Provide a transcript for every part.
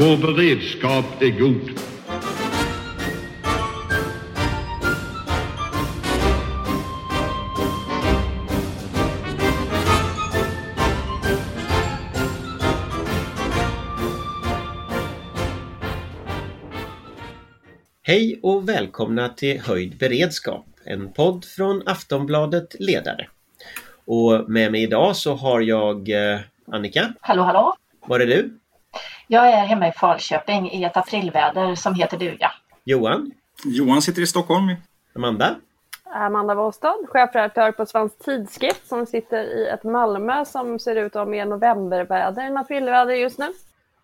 Vår beredskap är god. Hej och välkomna till Höjd beredskap, en podd från Aftonbladet Ledare. Och med mig idag så har jag eh, Annika. Hallå hallå! Var är du? Jag är hemma i Falköping i ett aprilväder som heter duga. Johan? Johan sitter i Stockholm. Amanda? Amanda Wåstad, chefredaktör på Svensk Tidskrift som sitter i ett Malmö som ser ut att ha mer novemberväder än aprilväder just nu.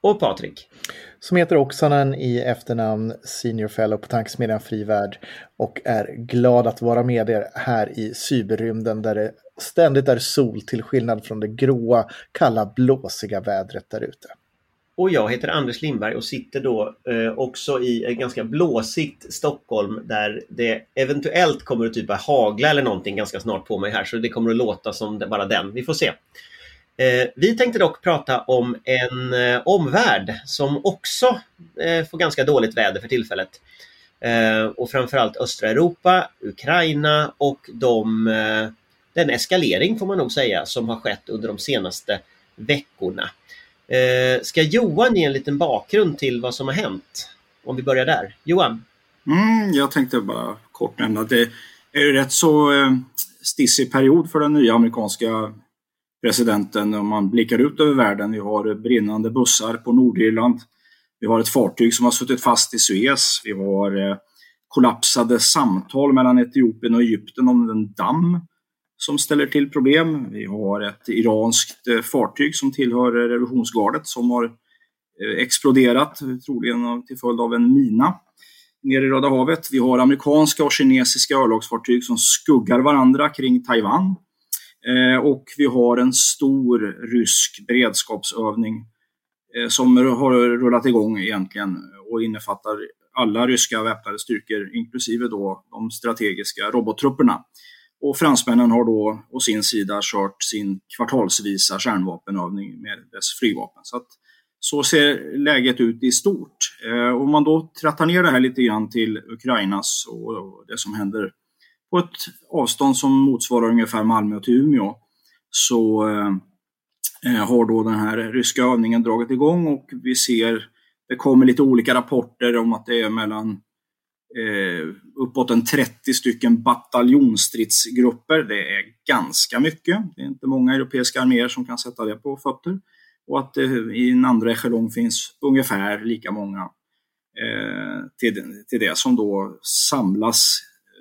Och Patrik? Som heter Oksanen i efternamn, Senior Fellow på Tankesmedjan Frivärd och är glad att vara med er här i cyberrymden där det ständigt är sol till skillnad från det gråa, kalla, blåsiga vädret där ute. Och jag heter Anders Lindberg och sitter då eh, också i ett ganska blåsigt Stockholm där det eventuellt kommer att typ hagla eller någonting ganska snart på mig här så det kommer att låta som bara den. Vi får se. Eh, vi tänkte dock prata om en eh, omvärld som också eh, får ganska dåligt väder för tillfället. Eh, och framförallt östra Europa, Ukraina och de, eh, den eskalering får man nog säga som har skett under de senaste veckorna. Eh, ska Johan ge en liten bakgrund till vad som har hänt? Om vi börjar där. Johan? Mm, jag tänkte bara kort nämna att det är rätt så eh, stissig period för den nya amerikanska presidenten om man blickar ut över världen. Vi har brinnande bussar på Nordirland. Vi har ett fartyg som har suttit fast i Suez. Vi har eh, kollapsade samtal mellan Etiopien och Egypten om en damm som ställer till problem. Vi har ett iranskt eh, fartyg som tillhör eh, revolutionsgardet som har eh, exploderat, troligen till följd av en mina nere i Röda havet. Vi har amerikanska och kinesiska örlogsfartyg som skuggar varandra kring Taiwan. Och vi har en stor rysk beredskapsövning som har rullat igång egentligen och innefattar alla ryska väpnade styrkor inklusive då de strategiska robottrupperna. Och fransmännen har då å sin sida kört sin kvartalsvisa kärnvapenövning med dess flygvapen. Så, att, så ser läget ut i stort. Eh, om man då trattar ner det här lite grann till Ukrainas och det som händer på ett avstånd som motsvarar ungefär Malmö till Umeå så eh, eh har då den här ryska övningen dragit igång och vi ser det kommer lite olika rapporter om att det är mellan eh, uppåt en 30 stycken bataljonstridsgrupper. Det är ganska mycket. Det är inte många europeiska arméer som kan sätta det på fötter. Och att det i en andra echelong finns ungefär lika många eh, till, till det som då samlas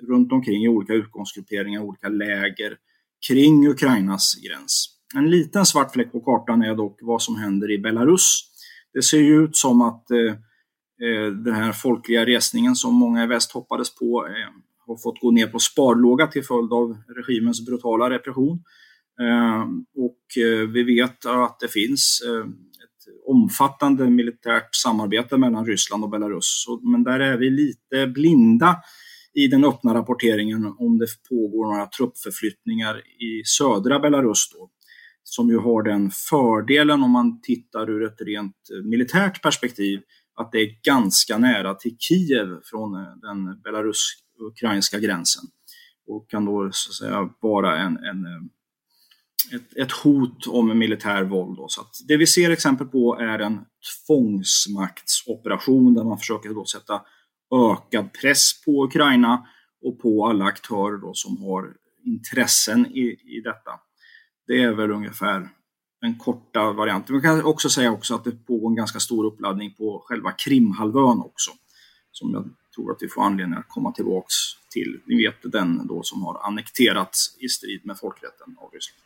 runt omkring i olika utgångsgrupperingar, olika läger kring Ukrainas gräns. En liten svart fläck på kartan är dock vad som händer i Belarus. Det ser ju ut som att eh, Eh, Eh, den här folkliga resningen som många i väst hoppades på eh, har fått gå ner på sparlåga till följd av regimens brutala repression. Eh, och vi vet att det finns ett omfattande militärt samarbete mellan Ryssland och Belarus. Men där är vi lite blinda i den öppna rapporteringen om det pågår några truppförflyttningar i södra Belarus då, som ju har den fördelen om man tittar ur ett rent militärt perspektiv att det är ganska nära till Kiev från eh, den belarus-ukrainska gränsen och kan då så att säga vara en, en eh, ett, ett, hot om militär våld. Då. Så det vi ser exempel på är en tvångsmaktsoperation där man försöker då sätta ökad press på Ukraina och på alla aktörer då som har intressen i, i detta. Det är väl ungefär den korta varianten. Man kan också säga också att det pågår en ganska stor uppladdning på själva Krimhalvön också. Som jag tror att vi får anledning att komma tillbaks till. Ni vet den då som har annekterats i strid med folkrätten av Ryssland.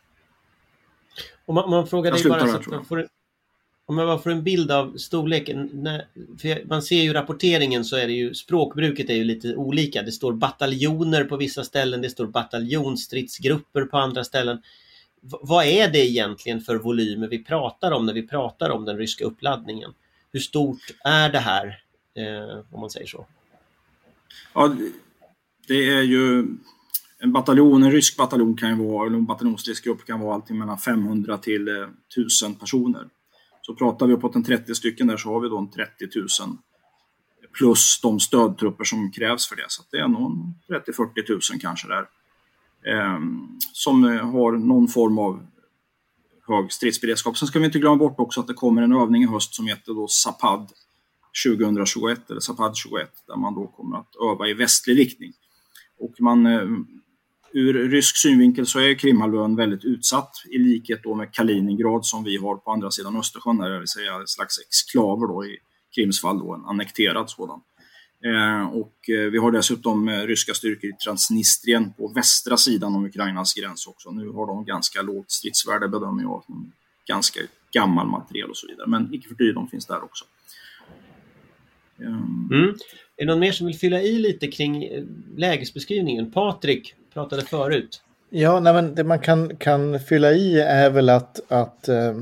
Om man, man frågar dig bara så att man får, om man bara får en bild av storleken. När, man ser ju rapporteringen så är det ju språkbruket är ju lite olika. Det står bataljoner på vissa ställen, det står bataljonstridsgrupper på andra ställen vad är det egentligen för volymer vi pratar om när vi pratar om den ryska uppladdningen? Hur stort är det här, eh, om man säger så? Ja, det är ju en bataljon, en rysk bataljon kan ju vara, eller en bataljonsstridsgrupp kan vara allting mellan 500 till eh, 1000 personer. Så pratar vi uppåt en 30 stycken där så har vi då en 30 000 plus de stödtrupper som krävs för det. Så det är nog 30-40 000 kanske där. Ehm, eh, som har någon form av hög stridsberedskap. Sen ska vi inte glömma bort också att det kommer en övning i höst som heter då Zapad 2021 eller Zapad 21 där man då kommer att öva i västlig riktning. Och man, eh, ur rysk synvinkel så är Krimhalvön väldigt utsatt i likhet då med Kaliningrad som vi har på andra sidan Östersjön, där, det vill säga en slags exklaver då i Krims fall, då, en annekterad sådan. Eh, och eh, vi har dessutom eh, ryska styrkor i Transnistrien på västra sidan om Ukrainas gräns också. Nu har de ganska lågt stridsvärde bedömer jag, ganska gammal materiel och så vidare, men icke förty, de finns där också. Mm. Är det någon mer som vill fylla i lite kring lägesbeskrivningen? Patrik pratade förut. Ja, nej, men det man kan, kan fylla i är väl att, att eh,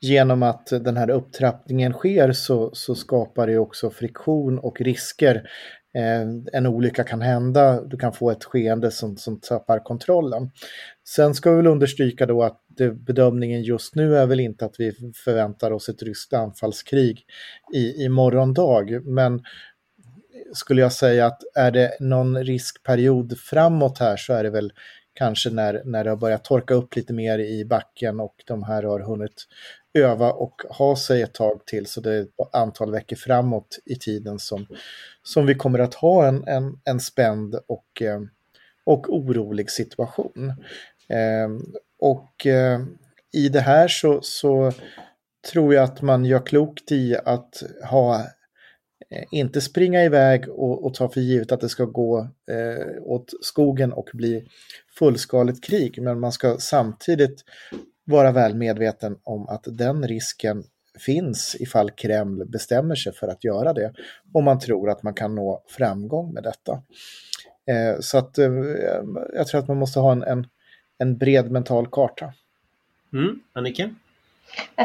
genom att den här upptrappningen sker så, så skapar det också friktion och risker. Eh, en olycka kan hända, du kan få ett skeende som, som tappar kontrollen. Sen ska vi väl understryka då att det, bedömningen just nu är väl inte att vi förväntar oss ett ryskt anfallskrig i, i morgondag, men skulle jag säga att är det någon riskperiod framåt här så är det väl kanske när, när det har börjat torka upp lite mer i backen och de här har hunnit öva och ha sig ett tag till. Så det är ett antal veckor framåt i tiden som, som vi kommer att ha en, en, en spänd och, eh, och orolig situation. Ehm, och eh, i det här så, så tror jag att man gör klokt i att ha eh, inte springa iväg och, och ta för givet att det ska gå eh, åt skogen och bli fullskaligt krig, men man ska samtidigt vara väl medveten om att den risken finns ifall Kreml bestämmer sig för att göra det och man tror att man kan nå framgång med detta. Eh, så att eh, jag tror att man måste ha en, en, en bred mental karta. Mm. Annika?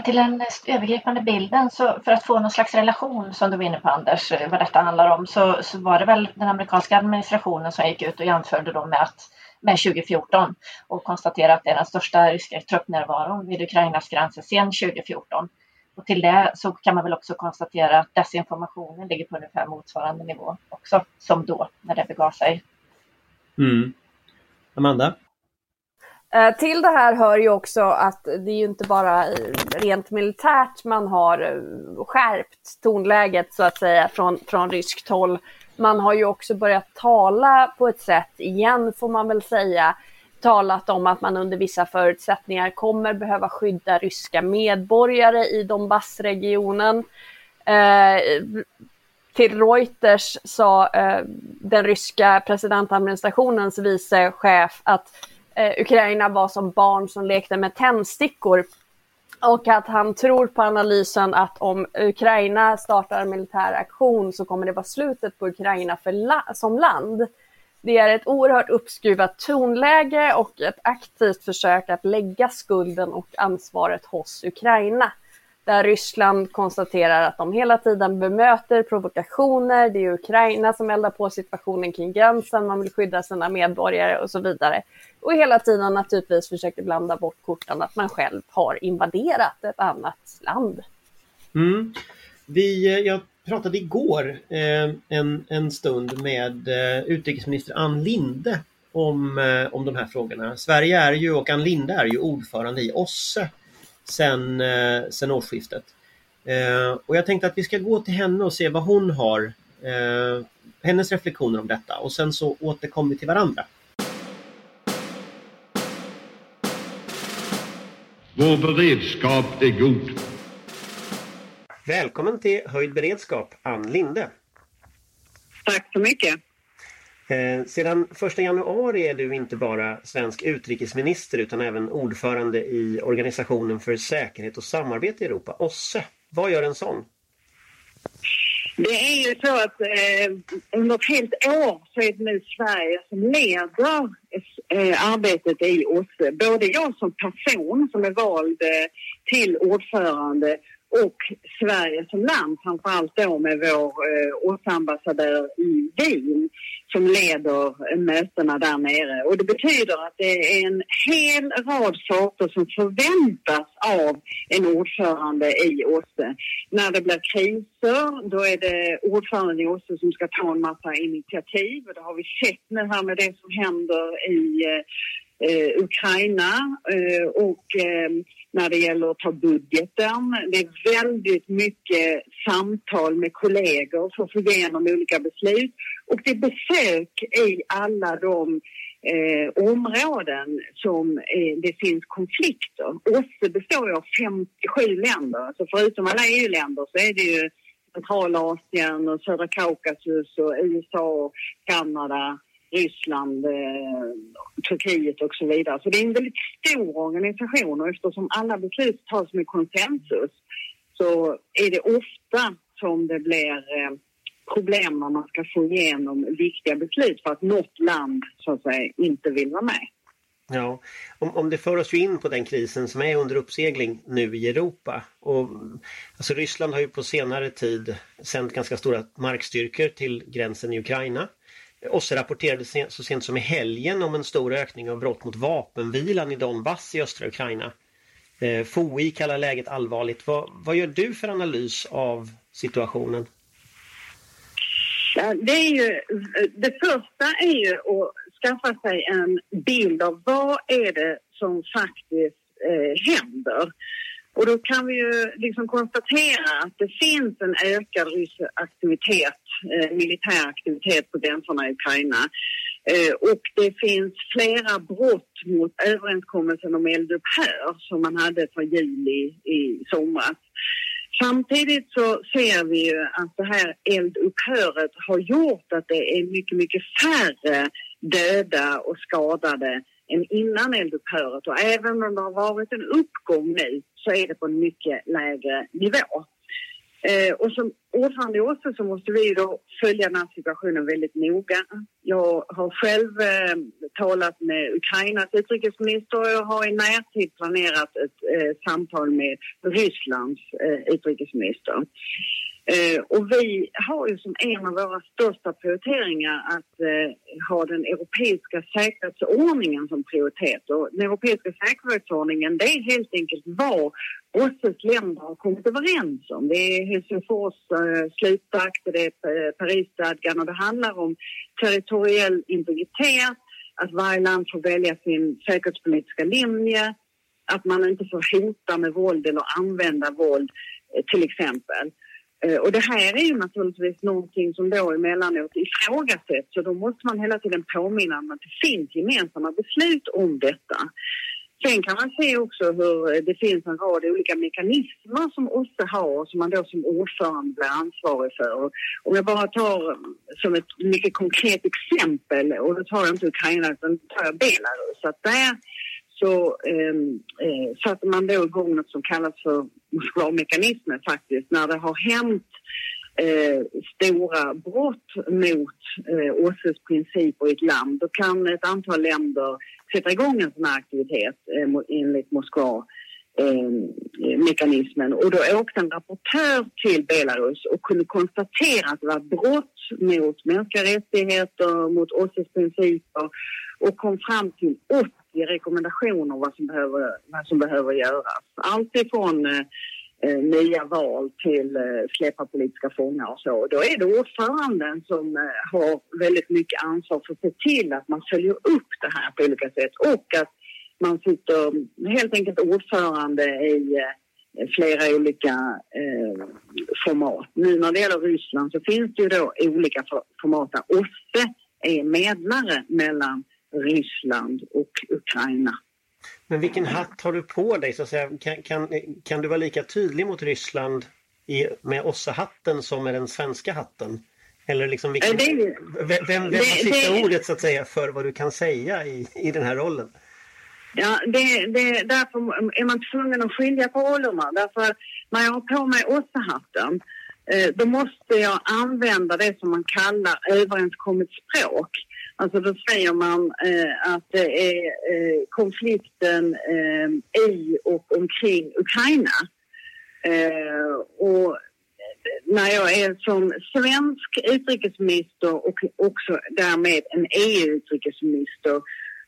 Till den övergripande bilden, så för att få någon slags relation som du var inne på Anders, vad detta handlar om, så, så var det väl den amerikanska administrationen som gick ut och jämförde då med att med 2014 och konstatera att det är den största ryska truppnärvaron vid Ukrainas gränser sedan 2014. Och till det så kan man väl också konstatera att desinformationen ligger på ungefär motsvarande nivå också som då när det begav sig. Mm. Amanda? Eh, till det här hör ju också att det är ju inte bara rent militärt man har eh, skärpt tonläget så att säga från, från ryskt håll man har ju också börjat tala på ett sätt, igen får man väl säga, talat om att man under vissa förutsättningar kommer behöva skydda ryska medborgare i Donbassregionen. Eh, till Reuters sa eh, den ryska presidentadministrationens vice chef att eh, Ukraina var som barn som lekte med tändstickor och att han tror på analysen att om Ukraina startar en militär aktion så kommer det vara slutet på Ukraina la som land. Det är ett oerhört uppskruvat tonläge och ett aktivt försök att lägga skulden och ansvaret hos Ukraina där Ryssland konstaterar att de hela tiden bemöter provokationer. Det är Ukraina som eldar på situationen kring gränsen, man vill skydda sina medborgare och så vidare. Och hela tiden naturligtvis försöker blanda bort korten att man själv har invaderat ett annat land. Mm. Vi, eh, jag pratade igår eh, en, en stund med eh, utrikesminister Ann Linde om, eh, om de här frågorna. Sverige är ju och Ann Linde är ju ordförande i OSSE sen, eh, sen årsskiftet. Eh, och jag tänkte att vi ska gå till henne och se vad hon har, eh, hennes reflektioner om detta och sen så återkommer vi till varandra. Vår beredskap är god. Välkommen till Höjd beredskap, Ann Linde. Tack så mycket. Eh, sedan 1 januari är du inte bara svensk utrikesminister utan även ordförande i Organisationen för säkerhet och samarbete i Europa, OSSE. Vad gör en sån? Det är ju så att eh, under ett helt år så är det nu Sverige som leder eh, arbetet i OSSE. Både jag som person som är vald eh, till ordförande och Sverige som land, framförallt då med vår eh, OSSE-ambassadör i Wien som leder mötena där nere. Och det betyder att det är en hel rad saker som förväntas av en ordförande i OSSE. När det blir kriser, då är det ordföranden i OSSE som ska ta en massa initiativ. Och det har vi sett nu här med det som händer i eh, Eh, Ukraina. Eh, och eh, när det gäller att ta budgeten. Det är väldigt mycket samtal med kollegor för att få igenom olika beslut. Och det är besök i alla de eh, områden som eh, det finns konflikter. OSSE består ju av 57 länder. Alltså förutom alla EU-länder så är det ju Centralasien och södra Kaukasus och USA, Kanada, Ryssland, eh, Turkiet och så vidare. Så det är en väldigt stor organisation och eftersom alla beslut tas med konsensus så är det ofta som det blir eh, problem när man ska få igenom viktiga beslut för att något land så att säga inte vill vara med. Ja, om, om det för oss ju in på den krisen som är under uppsegling nu i Europa. Och, alltså Ryssland har ju på senare tid sänt ganska stora markstyrkor till gränsen i Ukraina. OSSE rapporterade så sent som i helgen om en stor ökning av brott mot vapenvilan i Donbass i östra Ukraina. Eh, FOI kallar läget allvarligt. Vad, vad gör du för analys av situationen? Ja, det, är ju, det första är ju att skaffa sig en bild av vad är det som faktiskt eh, händer. Och då kan vi ju liksom konstatera att det finns en ökad rysk aktivitet, eh, militär aktivitet på gränserna i Ukraina. Eh, och det finns flera brott mot överenskommelsen om eldupphör som man hade för juli i somras. Samtidigt så ser vi ju att det här eldupphöret har gjort att det är mycket, mycket färre döda och skadade än innan eldupphöret och även om det har varit en uppgång nu så är det på en mycket lägre nivå. Eh, och som ordförande i OSSE så måste vi då följa den här situationen väldigt noga. Jag har själv eh, talat med Ukrainas utrikesminister och jag har i närtid planerat ett eh, samtal med Rysslands eh, utrikesminister. Eh, och vi har ju som en av våra största prioriteringar att eh, ha den europeiska säkerhetsordningen som prioritet. Och den europeiska säkerhetsordningen det är helt enkelt vad OSSEs länder har kommit överens om. Det är Helsingfors eh, slutakt, det är eh, Parisstadgan och det handlar om territoriell integritet, att varje land får välja sin säkerhetspolitiska linje, att man inte får hota med våld eller använda våld eh, till exempel. Eh, och det här är ju naturligtvis någonting som då emellanåt ifrågasätts så då måste man hela tiden påminna om att det finns gemensamma beslut om detta. Sen kan man se också hur eh, det finns en rad olika mekanismer som OSSE har som man då som ordförande blir ansvarig för. Om jag bara tar eh, som ett mycket konkret exempel, och då tar jag inte Ukraina utan tar jag Belarus, att där så ehm, eh, satte man då igång något som kallas för Moskvamekanismen faktiskt när det har hänt eh, stora brott mot eh, OSSEs principer i ett land. Då kan ett antal länder sätta igång en sån här aktivitet eh, enligt Moskva ehm, eh, mekanismen och då åkte en rapportör till Belarus och kunde konstatera att det var brott mot mänskliga rättigheter, mot OSSEs principer och kom fram till 80 rekommendationer vad som behöver, vad som behöver göras. Allt ifrån eh, eh, nya val till eh, släppa politiska fångar och så. Då är det ordföranden som eh, har väldigt mycket ansvar för att se till att man följer upp det här på olika sätt och att man sitter helt enkelt ordförande i eh, flera olika eh, format. Nu när det gäller Ryssland så finns det ju då olika format där OSSE är medlare mellan Ryssland och Ukraina. Men vilken hatt har du på dig? Så att säga? Kan, kan, kan du vara lika tydlig mot Ryssland i, med OSSE-hatten som med den svenska hatten? Eller liksom vilken, det, vem, vem det, har sista det, ordet så att säga för vad du kan säga i, i den här rollen? Ja, det, det, därför är man tvungen att skilja på rollerna. Därför när jag har på mig OSSE-hatten eh, då måste jag använda det som man kallar överenskommet språk. Alltså då säger man eh, att det är eh, konflikten eh, i och omkring Ukraina. Eh, och när jag är som svensk utrikesminister och också därmed en EU-utrikesminister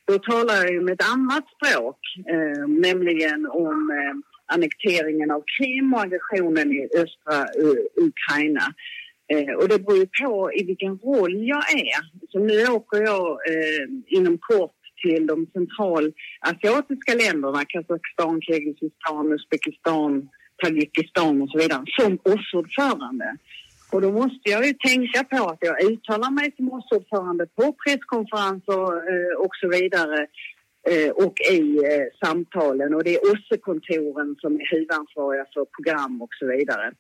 då talar jag ju med ett annat språk, eh, nämligen om eh, annekteringen av Krim och aggressionen i östra uh, Ukraina. Eh, och det beror ju på i vilken roll jag är. Så nu åker jag eh, inom kort till de centralasiatiska länderna, Kazakstan, Kirgizistan, Uzbekistan, Tadzjikistan och så vidare, som OSSE-ordförande. Och då måste jag ju tänka på att jag uttalar mig som OSSE-ordförande på presskonferenser eh, och så vidare Eh, och i eh, samtalen och det är OSSE-kontoren som är huvudansvariga för program och så vidare.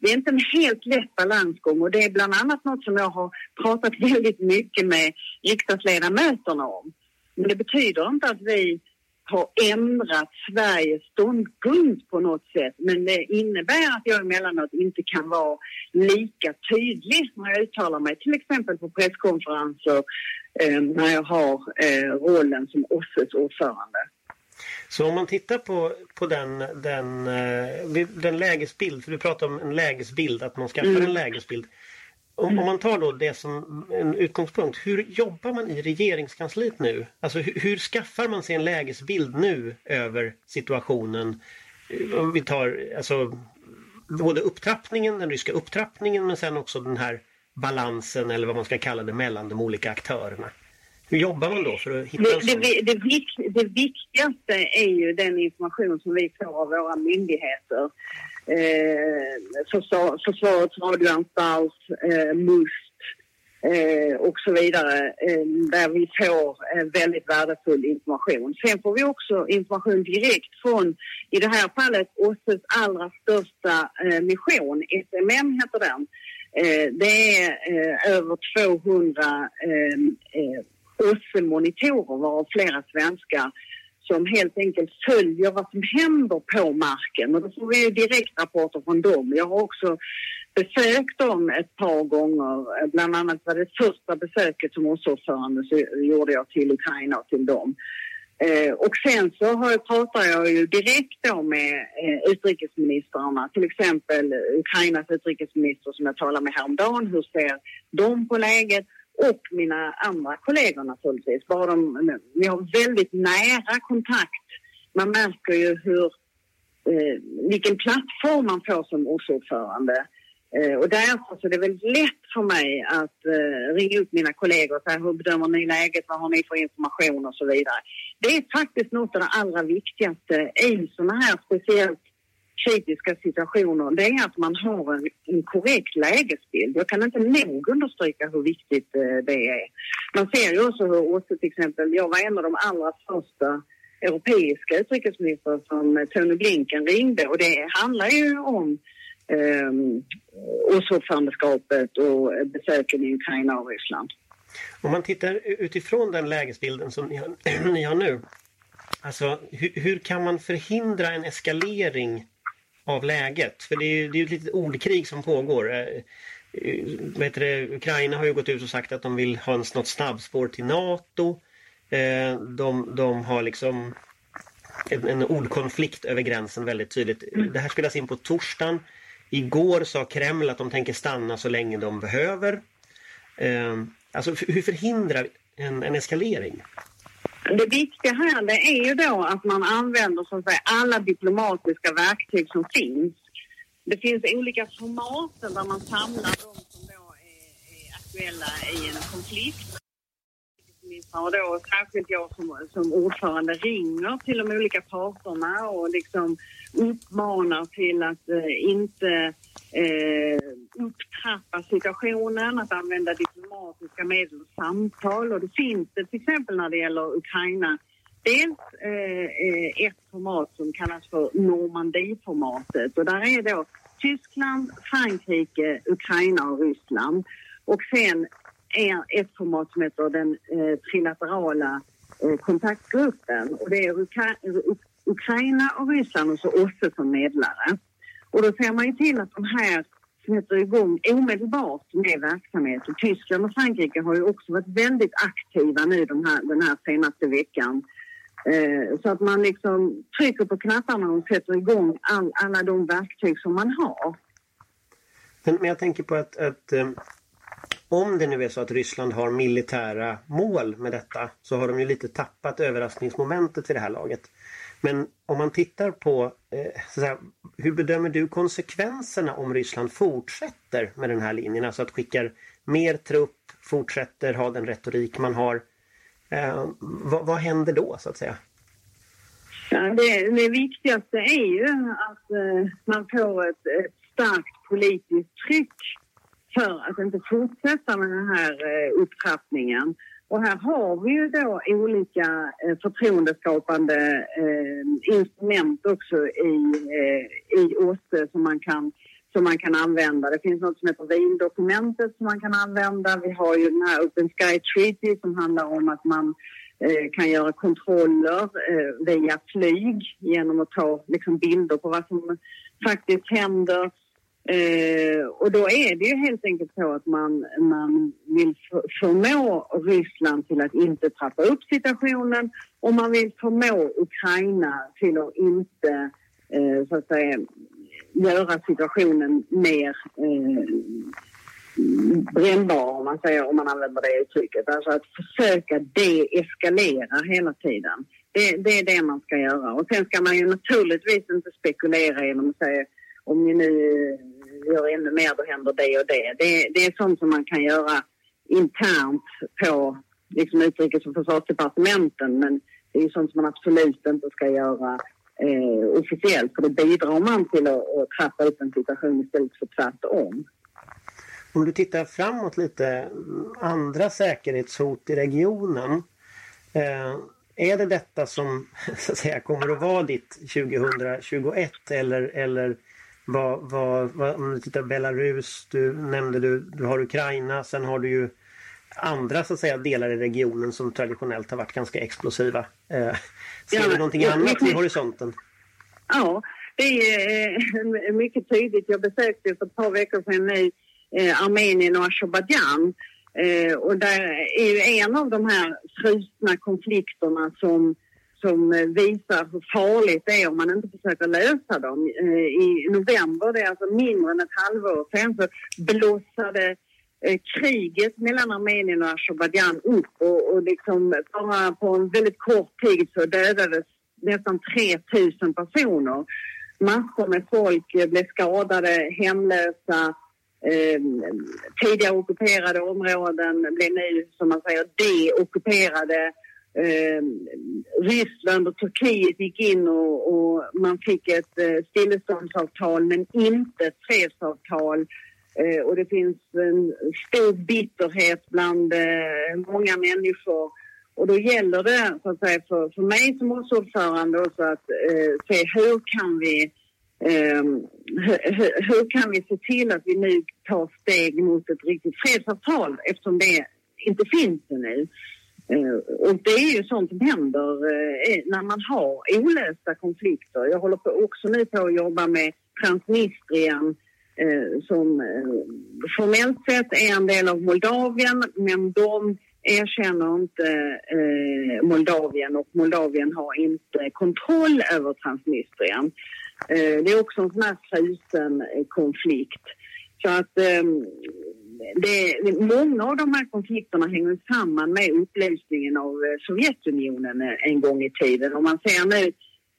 Det är inte en helt lätt balansgång och det är bland annat något som jag har pratat väldigt mycket med riksdagsledamöterna om. Men det betyder inte att vi har ändrat Sveriges ståndpunkt på något sätt. Men det innebär att jag emellanåt inte kan vara lika tydlig när jag uttalar mig, till exempel på presskonferenser eh, när jag har eh, rollen som OSSEs ordförande. Så om man tittar på, på den, den, eh, den lägesbild, för du pratar om en lägesbild, att man skaffar mm. en lägesbild. Om, om, man tar då det som en utgångspunkt, hur jobbar man i regeringskansliet nu? Alltså hur, hur skaffar man sig en lägesbild nu över situationen? Om vi tar alltså både upptrappningen, den ryska upptrappningen men sen också den här balansen eller vad man ska kalla det mellan de olika aktörerna. Hur jobbar man då för att hitta det, en det, det, det, viktigaste är ju den information som vi får av våra myndigheter eh, försvar, Försvarets radioanstalt, eh, MUST eh, och så vidare eh, där vi får eh, väldigt värdefull information. Sen får vi också information direkt från, i det här fallet, OSSEs allra största eh, mission, SMM heter den. Eh, det är eh, över 200 eh, eh, OSSE-monitorer varav flera svenskar som helt enkelt följer vad som händer på marken och då får vi direktrapporter från dem. Jag har också besökt dem ett par gånger, bland annat var det första besöket som OSSE-ordförande så gjorde jag till Ukraina och till dem. Eh, och sen så har jag, pratar jag ju direkt då med eh, utrikesministrarna, till exempel Ukrainas utrikesminister som jag talade med häromdagen. Hur ser de på läget? Och mina andra kollegor naturligtvis. Bara de, vi har väldigt nära kontakt. Man märker ju hur, eh, vilken plattform man får som ordförande. Eh, och därför så är det väldigt lätt för mig att eh, ringa upp mina kollegor och säga hur bedömer ni läget, vad har ni för information och så vidare. Det är faktiskt något av det allra viktigaste i sådana här speciellt kritiska situationer det är att man har en, en korrekt lägesbild. Jag kan inte nog understryka hur viktigt eh, det är. Man ser ju också hur OSSE till exempel, jag var en av de allra första europeiska utrikesministrar som Tony Blinken ringde och det handlar ju om eh, OSSE-ordförandeskapet och besöken i Ukraina och Ryssland. Om man tittar utifrån den lägesbilden som ni har, ni har nu, alltså hur, hur, kan man förhindra en eskalering av läget. För det är ju det är ett litet ordkrig som pågår. Eh, eh, vet det, Ukraina har ju gått ut och sagt att de vill ha en, något snabbspår till NATO. Eh, de, de har liksom en, en ordkonflikt över gränsen väldigt tydligt. Det här spelas in på torsdagen. Igår sa Kreml att de tänker stanna så länge de behöver. Alltså hur förhindrar en, en eskalering? Det viktiga här det är ju då att man använder så att säga, alla diplomatiska verktyg som finns. Det finns olika format där man samlar de som då är, är aktuella i en konflikt. Och då särskilt jag som, som ordförande ringer till de olika parterna och liksom uppmanar till att eh, inte eh, upptrappa situationen, att använda diplomatiska medel och samtal. Och det finns det till exempel när det gäller Ukraina dels eh, eh ett format som kallas för Normandieformatet och där är då Tyskland, Frankrike, Ukraina och Ryssland. Och sen ett format som heter den eh, trilaterala eh, kontaktgruppen och det är Ukra Ukraina och Ryssland och så OSSE som medlare. Och då ser man ju till att de här sätter igång omedelbart med verksamhet. Och Tyskland och Frankrike har ju också varit väldigt aktiva nu de här, den här senaste veckan Eh, så att man liksom trycker på knapparna och sätter igång all, alla de verktyg som man har. Men, men jag tänker på att, att eh, om det nu är så att Ryssland har militära mål med detta så har de ju lite tappat överraskningsmomentet i det här laget. Men om man tittar på eh, här, hur bedömer du konsekvenserna om Ryssland fortsätter med den här linjen? Alltså att skickar mer trupp, fortsätter ha den retorik man har. Eh, vad, vad händer då så att säga? Ja, det, det viktigaste är ju att eh, man får ett, ett starkt politiskt tryck för att inte fortsätta med den här eh, upptrappningen. Och här har vi ju då olika eh, förtroendeskapande eh, instrument också i, i OSSE som man, kan, som man kan använda. Det finns något som heter Wiendokumentet som man kan använda. Vi har ju den här Open Sky Treaty som handlar om att man eh, kan göra kontroller eh, via flyg genom att ta liksom, bilder på vad som faktiskt händer Eh, och då är det ju helt enkelt så att man, man vill förmå Ryssland till att inte trappa upp situationen och man vill förmå Ukraina till att inte eh, så att säga göra situationen mer eh, brännbar om man säger, om man använder det uttrycket. Alltså att försöka deeskalera hela tiden. Det, det är det man ska göra. Och sen ska man ju naturligtvis inte spekulera genom att säga om ni nu gör ännu mer, då händer det och det. det. Det är sånt som man kan göra internt på liksom utrikes och försvarsdepartementen men det är sånt som man absolut inte ska göra eh, officiellt för då bidrar man till att, att trappa upp en situation istället för tvärtom. Om du tittar framåt lite, andra säkerhetshot i regionen. Eh, är det detta som så att säga, kommer att vara ditt 2021 eller, eller vad, vad, vad, om du tittar Belarus, du nämnde du, du har Ukraina, sen har du ju andra så att säga delar i regionen som traditionellt har varit ganska explosiva. Eh, ser du någonting ja, annat i horisonten? Ja, det är eh, mycket tydligt. Jag besökte för ett par veckor sedan nu eh, Armenien och Azerbajdzjan. Eh, och där är ju en av de här frusna konflikterna som som eh, visar hur farligt det är om man inte försöker lösa dem. Eh, I november, det är alltså mindre än ett halvår sedan, så blossade eh, kriget mellan Armenien och Azerbajdzjan upp och, och liksom bara på en väldigt kort tid så dödades nästan 3000 personer. Massor med folk blev skadade, hemlösa. Eh, tidigare ockuperade områden blev nu, som man säger, deockuperade eh, Ryssland och Turkiet gick in och, och man fick ett eh, stilleståndsavtal men inte ett fredsavtal. Eh, och det finns en stor bitterhet bland eh, många människor. Och då gäller det så att säga, för, för mig som ordförande också att eh, se hur kan vi Um, hur, hur, kan vi se till att vi nu tar steg mot ett riktigt fredsavtal eftersom det inte finns ännu. Eh, och det är ju sånt som händer eh, när man har olösta konflikter. Jag håller på också nu på att jobba med Transnistrien eh, som formellt sett är en del av Moldavien men de erkänner inte Moldavien och Moldavien har inte kontroll över Transnistrien. Det är också en sån här frusen konflikt. Så att ehm, det, många av de här konflikterna hänger samman med upplösningen av eh, Sovjetunionen eh, en gång i tiden. Om man ser nu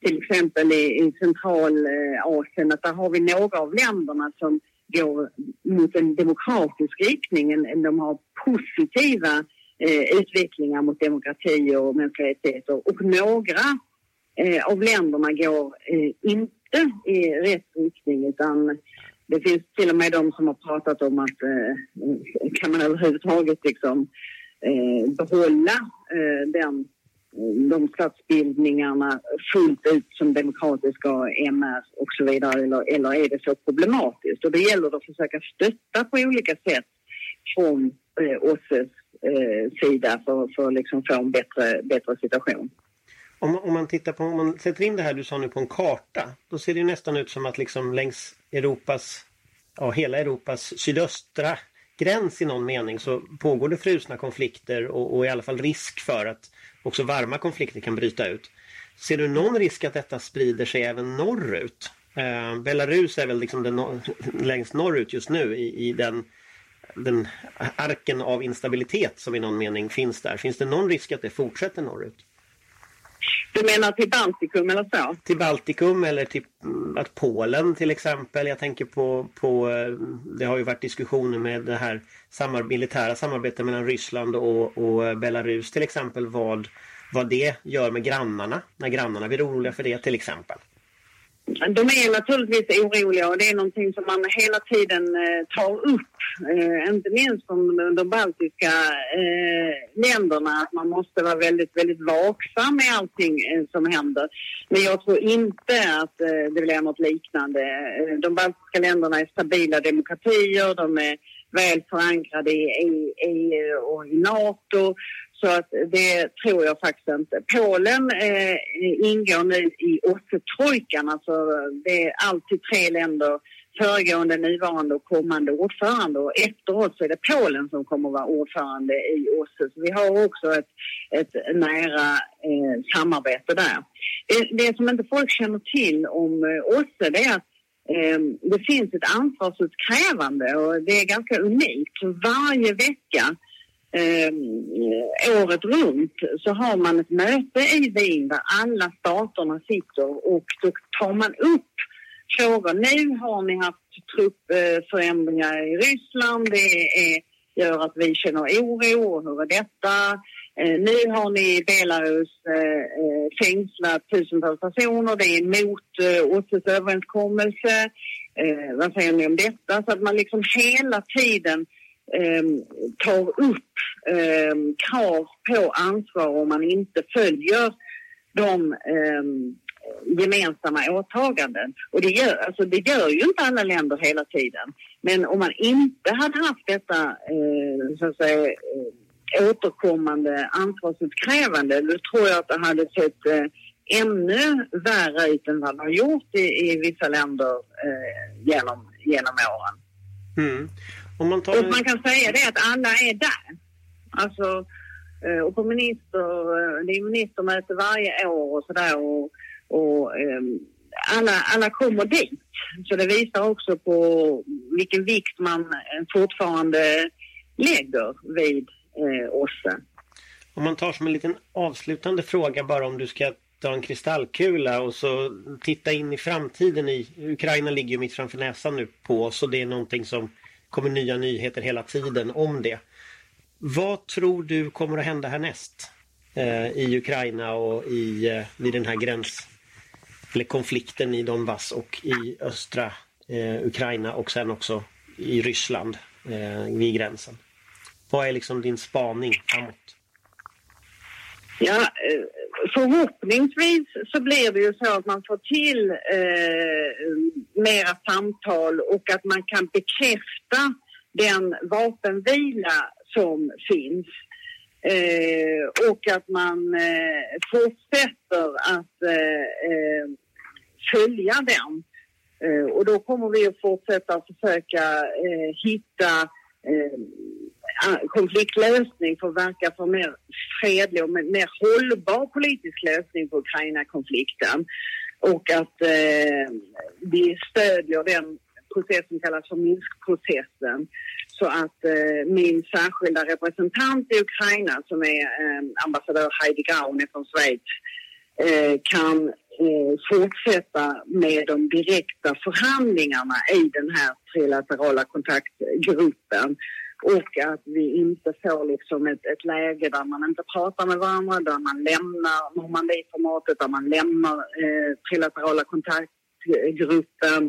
till exempel i, i Centralasien eh, att där har vi några av länderna som går mot en demokratisk riktning. De har positiva eh, utvecklingar mot demokrati och mänskliga rättigheter och några eh, av länderna går eh, inte i rätt riktning utan det finns till och med de som har pratat om att eh, kan man överhuvudtaget liksom, eh, behålla eh, den, de statsbildningarna fullt ut som demokratiska MR och så vidare eller, eller är det så problematiskt? Och det gäller det att försöka stötta på olika sätt från eh, OSSEs eh, sida för, för att liksom få en bättre, bättre situation. Om, om, man tittar på, om man sätter in det här du sa nu på en karta, då ser det nästan ut som att liksom längs Europas, ja hela Europas sydöstra gräns i någon mening så pågår det frusna konflikter och, och i alla fall risk för att också varma konflikter kan bryta ut. Ser du någon risk att detta sprider sig även norrut? Eh, Belarus är väl liksom den nor längst norrut just nu i, i den, den arken av instabilitet som i någon mening finns där. Finns det någon risk att det fortsätter norrut? Du menar till Baltikum eller så? Till Baltikum eller till mm, att Polen till exempel. Jag tänker på, på eh, det har ju varit diskussioner med det här samar militära samarbetet mellan Ryssland och, och Belarus till exempel. Vad, vad det gör med grannarna när grannarna blir oroliga för det till exempel. De är naturligtvis oroliga och det är någonting som man hela tiden eh, tar upp. Eh, inte minst från de baltiska eh, länderna att man måste vara väldigt, väldigt vaksam med allting som händer. Men jag tror inte att det blir något liknande. De baltiska länderna är stabila demokratier, de är väl förankrade i EU och i NATO. Så att det tror jag faktiskt inte. Polen eh, ingår nu i OSSE-trojkan, alltså det är alltid tre länder föregående, nuvarande och kommande ordförande och efteråt så är det Polen som kommer att vara ordförande i OSSE. Så vi har också ett, ett nära eh, samarbete där. Det, det, som inte folk känner till om eh, OSSE det är att eh, det finns ett ansvarsutkrävande och det är ganska unikt. Varje vecka eh, året runt så har man ett möte i Wien där alla staterna sitter och då tar man upp frågor. Nu har ni haft truppförändringar i Ryssland. Det är, gör att vi känner oro. Hur är detta? Eh, nu har ni i Belarus eh, eh fängslat tusentals personer. Det är emot eh, OSSEs överenskommelse. Eh, vad säger ni om detta? Så att man liksom hela tiden Ehm, tar upp eh, krav på ansvar om man inte följer de eh, gemensamma åtaganden. Och det gör, alltså det gör ju inte alla länder hela tiden. Men om man inte hade haft detta eh, så att säga, eh, återkommande ansvarsutkrävande då tror jag att det hade sett eh, ännu värre ut än vad det har gjort i, i vissa länder eh, genom, genom åren. Mm. Om man, tar... Och man kan säga det att alla är där. Alltså, eh, och på minister, eh, det är ministermöte varje år och sådär och, och um, alla, alla kommer dit. Så det visar också på vilken vikt man fortfarande lägger vid eh, OSSE. Om man tar som en liten avslutande fråga bara om du ska ta en kristallkula och så titta in i framtiden i Ukraina ligger ju mitt framför näsan nu på oss och det är någonting som kommer nya nyheter hela tiden om det. Vad tror du kommer att hända härnäst eh, i Ukraina och i, eh, vid den här gräns eller konflikten i Donbass och i östra eh, Ukraina och sen också i Ryssland eh, vid gränsen? Vad är liksom din spaning framåt? Ja, eh, förhoppningsvis så blir det ju så att man får till eh, mera samtal och att man kan bekräfta den vapenvila som finns. Eh, och att man eh, fortsätter att eh, eh följa den. Eh, och då kommer vi att fortsätta försöka eh, hitta eh, Eh, konfliktlösning för att verka för mer fredlig och mer hållbar politisk lösning på Ukraina-konflikten. Och att eh, vi stödjer den process som kallas för Minskprocessen. Så att eh, min särskilda representant i Ukraina som är eh, ambassadör Heidi Gaune från Schweiz eh, kan eh, fortsätta med de direkta förhandlingarna i den här trilaterala kontaktgruppen och att vi inte får liksom ett, ett läge där man inte pratar med varandra, där man lämnar Normandieformatet, där man lämnar eh, trilaterala kontaktgruppen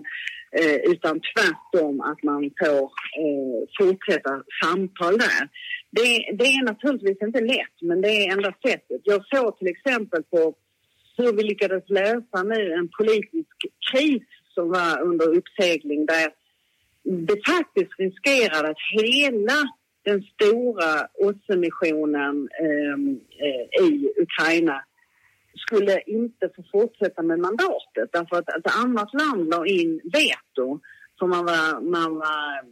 eh, utan tvärtom att man får eh, fortsätta samtal där. Det, det är naturligtvis inte lätt, men det är enda sättet. Jag såg till exempel på hur vi lyckades lösa nu en politisk kris som var under uppsegling där det faktiskt riskerar att hela den stora OSSE-missionen ehm, eh, i Ukraina skulle inte få fortsätta med mandatet därför att ett annat land la in veto för man var, man var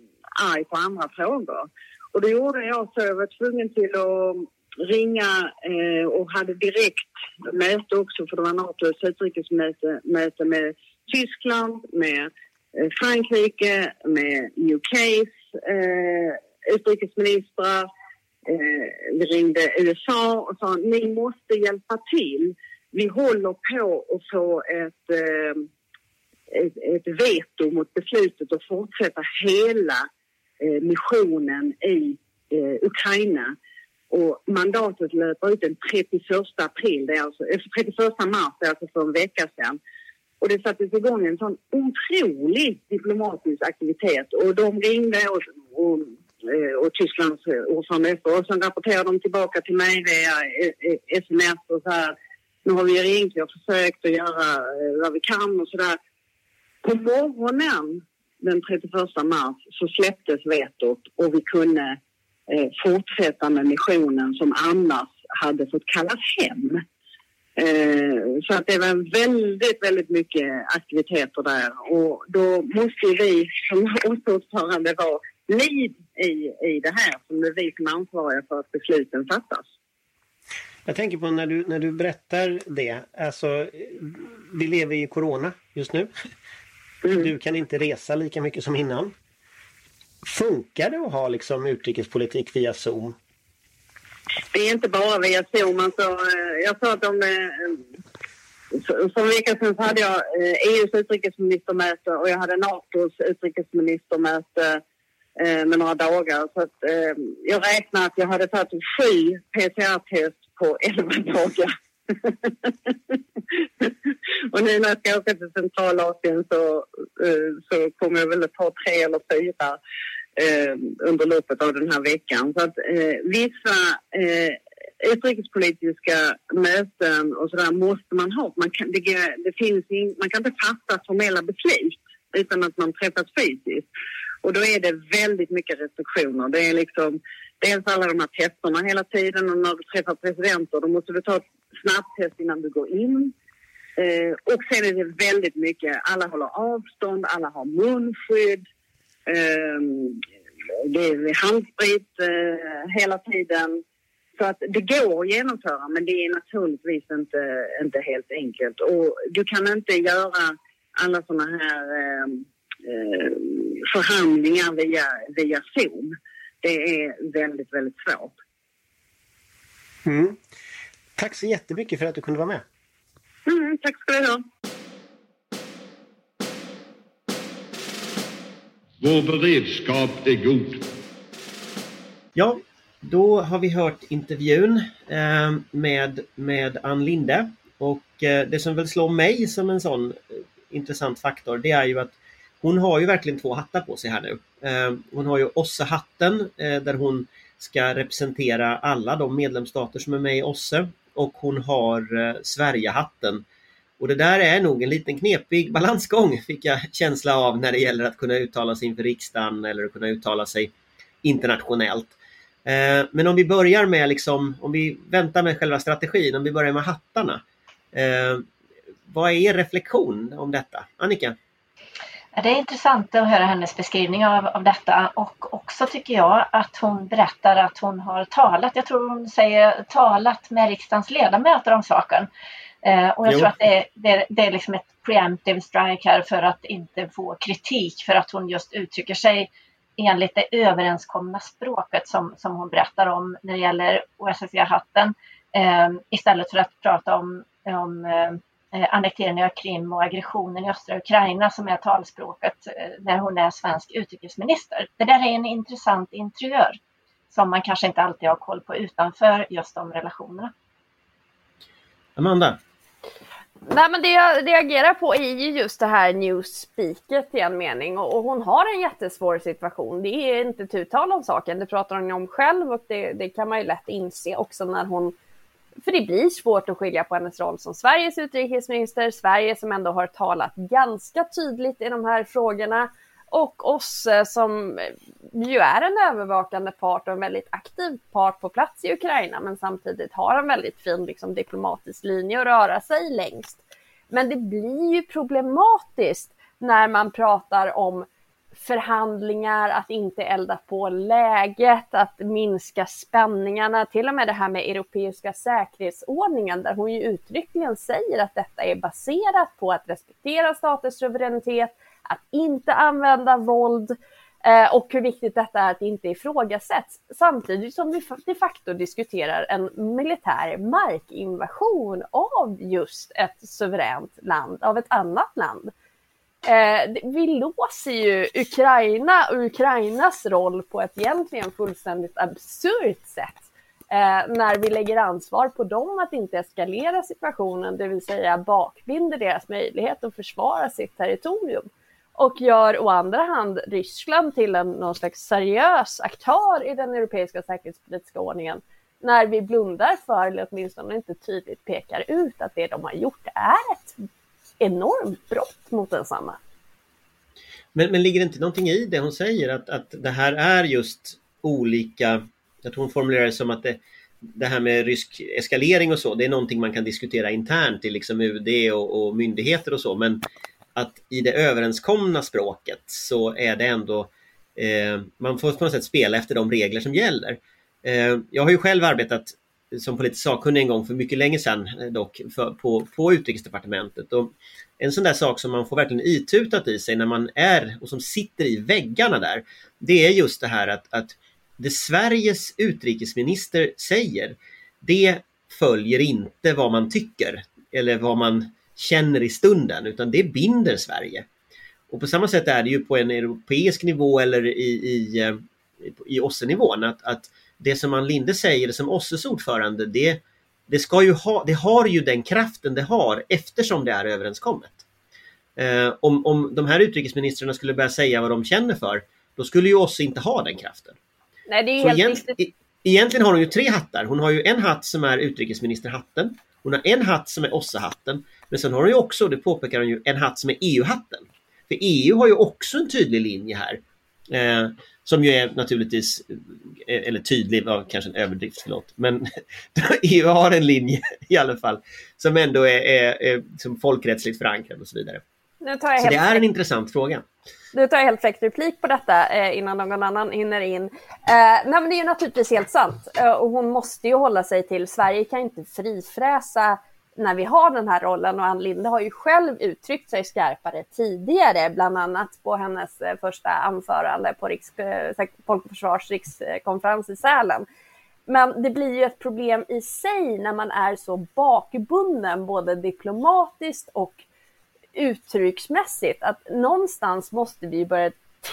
arg på andra frågor. Och då gjorde jag så, jag var tvungen till att ringa eh, och hade direkt möte också för det var Natos utrikesmöte möte med Tyskland, med Eh, Frankrike, med UKs eh, utrikesministrar. Eh, vi ringde USA och sa ni måste hjälpa till. Vi håller på att få ett, eh, ett, ett veto mot beslutet att fortsätta hela eh, missionen i eh, Ukraina. Och mandatet löper ut den 31 april, det är alltså, eh, 31 mars, det är alltså för en vecka sedan. Och det sattes igång en sån otrolig diplomatisk aktivitet och de ringde och, och, eh, och Tysklands eh, ordförande och sen rapporterade de tillbaka till mig via eh, sms och så här. Nu har vi ringt, vi har försökt att göra vad vi kan och så där. På morgonen den 31 mars så släpptes vetot och vi kunde eh, fortsätta med missionen som annars hade fått kallas hem. Eh, så att det var väldigt, väldigt mycket aktiviteter där och då måste vi som ordförande vara lead i, i det här som det är vi som är ansvariga för att besluten fattas. Jag tänker på när du, när du berättar det, alltså vi lever i corona just nu. Mm. Du kan inte resa lika mycket som innan. Funkar det att ha liksom utrikespolitik via Zoom? Det är inte bara via Zoom. Alltså, jag sa att de... För en vecka sedan hade jag eh, EUs utrikesministermöte och jag hade Natos utrikesministermöte eh, med några dagar. Så att, jag räknar att jag hade tagit sju PCR-test på elva dagar. och nu när jag ska åka till Centralasien så, så kommer jag väl att ta tre eller fyra eh, under loppet av den här veckan. Så att eh, vissa eh, utrikespolitiska möten och sådär måste man ha. Man kan, det, det finns in, man kan inte fatta formella beslut utan att man träffas fysiskt. Och då är det väldigt mycket restriktioner. Det är liksom dels alla de här testerna hela tiden och när du träffar presidenter då måste du ta ett snabbtest innan du går in. Eh, och sen är det väldigt mycket, alla håller avstånd, alla har munskydd. Ehm, det är handsprit eh, hela tiden. Så att det går att genomföra men det är naturligtvis inte, inte helt enkelt. Och du kan inte göra alla såna här ehm, eh, förhandlingar via, via Zoom. Det är väldigt, väldigt svårt. Mm. Tack så jättemycket för att du kunde vara med. Mm, tack ska du ha. Vår beredskap är god. Ja, då har vi hört intervjun eh, med, med Ann Linde. Och eh, det som väl slår mig som en sån eh, intressant faktor det är ju att hon har ju verkligen två hattar på sig här nu. Hon har ju OSSE-hatten där hon ska representera alla de medlemsstater som är med i OSSE och hon har Sverige-hatten och det där är nog en liten knepig balansgång fick jag känsla av när det gäller att kunna uttala sig inför riksdagen eller att kunna uttala sig internationellt. Eh, men om vi börjar med liksom, om vi väntar med själva strategin, om vi börjar med hattarna. Eh, vad är er reflektion om detta? Annika? Det är intressant att höra hennes beskrivning av, av detta och också tycker jag att hon berättar att hon har talat, jag tror hon säger talat med riksdagens ledamöter om saken. Eh, och jag jo. tror att det är, det, är, det är liksom ett preemptive strike här för att inte få kritik för att hon just uttrycker sig enligt det överenskomna språket som, som hon berättar om när det gäller OSSE-hatten eh, istället för att prata om, om eh, annekteringen av Krim och aggressionen i östra Ukraina som är talspråket eh, när hon är svensk utrikesminister. Det där är en intressant interiör som man kanske inte alltid har koll på utanför just de relationerna. Amanda? Nej men det jag reagerar på är ju just det här newspeaket i en mening. Och, och hon har en jättesvår situation. Det är inte tu tal om saken, det pratar hon ju om själv och det, det, kan man ju lätt inse också när hon för det blir svårt att skilja på hennes roll som Sveriges utrikesminister, Sverige som ändå har talat ganska tydligt i de här frågorna och oss som ju är en övervakande part och en väldigt aktiv part på plats i Ukraina men samtidigt har en väldigt fin liksom, diplomatisk linje att röra sig längst. Men det blir ju problematiskt när man pratar om förhandlingar, att inte elda på läget, att minska spänningarna, till och med det här med europeiska säkerhetsordningen där hon ju uttryckligen säger att detta är baserat på att respektera staters suveränitet, att inte använda våld eh, och hur viktigt detta är att det inte ifrågasätts. Samtidigt som vi de facto diskuterar en militär markinvasion av just ett suveränt land, av ett annat land. Eh, vi låser ju Ukraina och Ukrainas roll på ett egentligen fullständigt absurt sätt. Eh, när vi lägger ansvar på dem att inte eskalera situationen, det vill säga bakbinder deras möjlighet att försvara sitt territorium. Och gör å andra hand Ryssland till en någon slags seriös aktör i den europeiska säkerhetspolitiska ordningen. När vi blundar för, eller åtminstone inte tydligt pekar ut att det de har gjort är ett enormt brott mot densamma. Men, men ligger det inte någonting i det hon säger? Att, att det här är just olika, jag tror hon formulerar det som att det, det här med rysk eskalering och så, det är någonting man kan diskutera internt i liksom UD och, och myndigheter och så, men att i det överenskomna språket så är det ändå eh, man får på något sätt spela efter de regler som gäller. Eh, jag har ju själv arbetat som politisk sakkunnig en gång för mycket länge sedan eh, dock för, på, på utrikesdepartementet. Och en sån där sak som man får verkligen itutat i sig när man är och som sitter i väggarna där. Det är just det här att, att det Sveriges utrikesminister säger det följer inte vad man tycker eller vad man känner i stunden utan det binder Sverige. Och på samma sätt är det ju på en europeisk nivå eller i, i, eh, i OSSE-nivån att, att det som Ann Linde säger som OSSEs ordförande, det, det, ska ju ha, det har ju den kraften det har eftersom det är överenskommet. Eh, om, om de här utrikesministrarna skulle börja säga vad de känner för, då skulle ju OSSE inte ha den kraften. Nej, det är helt egent, e egentligen har hon ju tre hattar. Hon har ju en hatt som är utrikesministerhatten. Hon har en hatt som är OSSE-hatten. Men sen har hon ju också, det påpekar hon ju, en hatt som är EU-hatten. För EU har ju också en tydlig linje här. Eh, som ju är naturligtvis, eh, eller tydlig var kanske en överdrift, förlåt. Men EU har en linje i alla fall som ändå är, är, är som folkrättsligt förankrad och så vidare. så det är en intressant fråga. Nu tar jag helt fräckt replik på detta eh, innan någon annan hinner in. Eh, nej men det är ju naturligtvis helt sant. Eh, och hon måste ju hålla sig till, Sverige kan inte frifräsa när vi har den här rollen och Ann Linde har ju själv uttryckt sig skarpare tidigare, bland annat på hennes eh, första anförande på Riks, eh, Folk och Försvars rikskonferens i Sälen. Men det blir ju ett problem i sig när man är så bakbunden både diplomatiskt och uttrycksmässigt att någonstans måste vi börja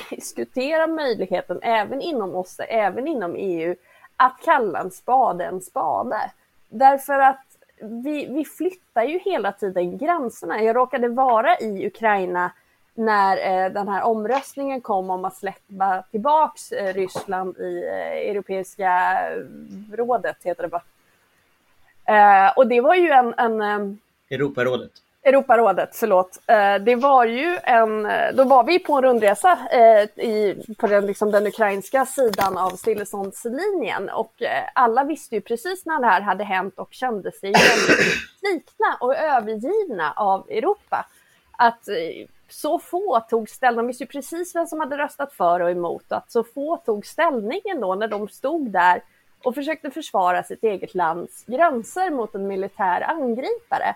diskutera möjligheten även inom OSSE, även inom EU, att kalla en spade en spade. Därför att vi, vi flyttar ju hela tiden gränserna. Jag råkade vara i Ukraina när eh, den här omröstningen kom om att släppa tillbaks eh, Ryssland i eh, Europeiska rådet, heter det va? Eh, och det var ju en... en eh, Europarådet. Europarådet, förlåt. Eh, det var ju en, eh, då var vi på en rundresa eh, i, på den, liksom den ukrainska sidan av stilleståndslinjen och alla visste ju precis när det här hade hänt och kände sig svikna och övergivna av Europa. Att så få tog ställning, de visste ju precis vem som hade röstat för och emot och att så få tog ställningen då när de stod där och försökte försvara sitt eget lands gränser mot en militär angripare.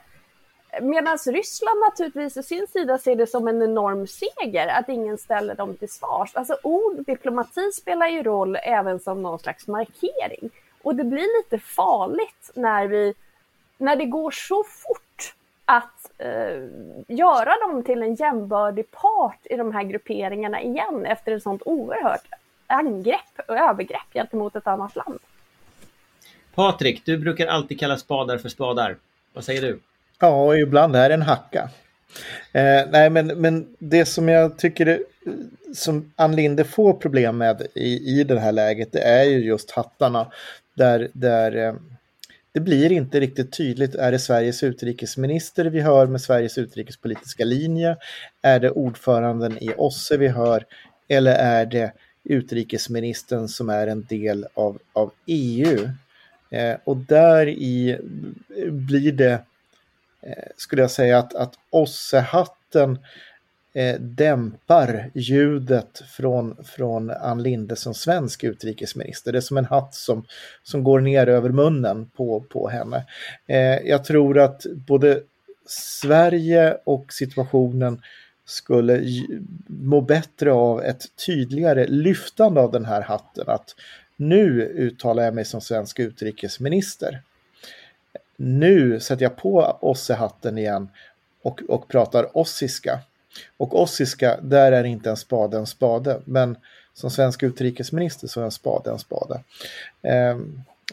Medan Ryssland naturligtvis å sin sida ser det som en enorm seger att ingen ställer dem till svars. Alltså ord, diplomati spelar ju roll även som någon slags markering. Och det blir lite farligt när, vi, när det går så fort att eh, göra dem till en jämbördig part i de här grupperingarna igen efter ett sånt oerhört angrepp och övergrepp gentemot ett annat land. Patrik, du brukar alltid kalla spadar för spadar. Vad säger du? Ja, och ibland är det en hacka. Eh, nej, men, men det som jag tycker det, som Ann Linde får problem med i, i det här läget, det är ju just hattarna. Där, där eh, det blir inte riktigt tydligt. Är det Sveriges utrikesminister vi hör med Sveriges utrikespolitiska linje? Är det ordföranden i OSSE vi hör? Eller är det utrikesministern som är en del av, av EU? Eh, och där i blir det Eh, skulle jag säga att, att OSSE-hatten eh, dämpar ljudet från, från Ann Linde som svensk utrikesminister. Det är som en hatt som, som går ner över munnen på, på henne. Eh, jag tror att både Sverige och situationen skulle må bättre av ett tydligare lyftande av den här hatten. Att nu uttalar jag mig som svensk utrikesminister. Nu sätter jag på ossehatten igen och, och pratar ossiska. Och ossiska, där är inte en spade en spade. Men som svensk utrikesminister så är en spade en spade. Eh,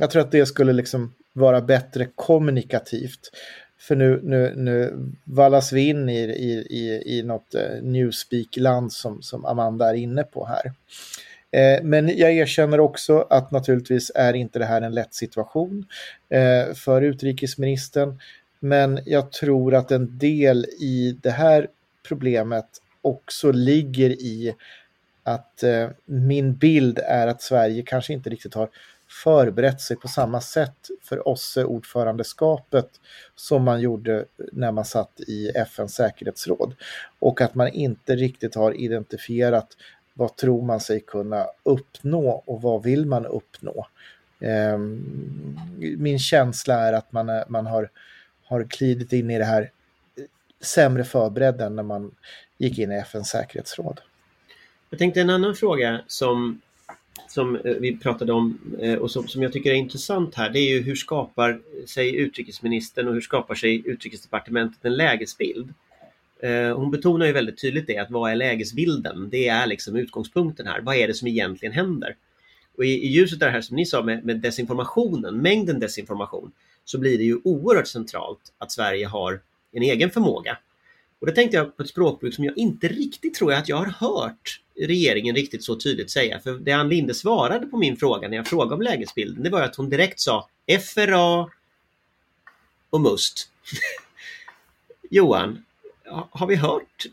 jag tror att det skulle liksom vara bättre kommunikativt. För nu, nu, nu vallas vi in i, i, i, i något eh, newspeak-land som, som Amanda är inne på här. Eh, men jag erkänner också att naturligtvis är inte det här en lätt situation eh, för utrikesministern. Men jag tror att en del i det här problemet också ligger i att eh, min bild är att Sverige kanske inte riktigt har förberett sig på samma sätt för OSSE-ordförandeskapet som man gjorde när man satt i FNs säkerhetsråd. Och att man inte riktigt har identifierat vad tror man sig kunna uppnå och vad vill man uppnå. Eh, min känsla är att man, är, man har, har klidit in i det här eh, sämre förberedd än när man gick in i FNs säkerhetsråd. Jag tänkte en annan fråga som, som eh, vi pratade om eh, och som, som jag tycker är intressant här. Det är ju hur skapar sig utrikesministern och hur skapar sig utrikesdepartementet en lägesbild? Eh, hon betonar ju väldigt tydligt det att vad är lägesbilden? Det är liksom utgångspunkten här. Vad är det som egentligen händer? Och i, i ljuset av det här som ni sa med, med desinformationen, mängden desinformation, så blir det ju oerhört centralt att Sverige har en egen förmåga. Och det tänkte jag på ett språkbruk som jag inte riktigt tror att jag har hört regeringen riktigt så tydligt säga. För det Ann Linde svarade på min fråga när jag frågade om lägesbilden, det var att hon direkt sa FRA och MUST. Johan, har vi hört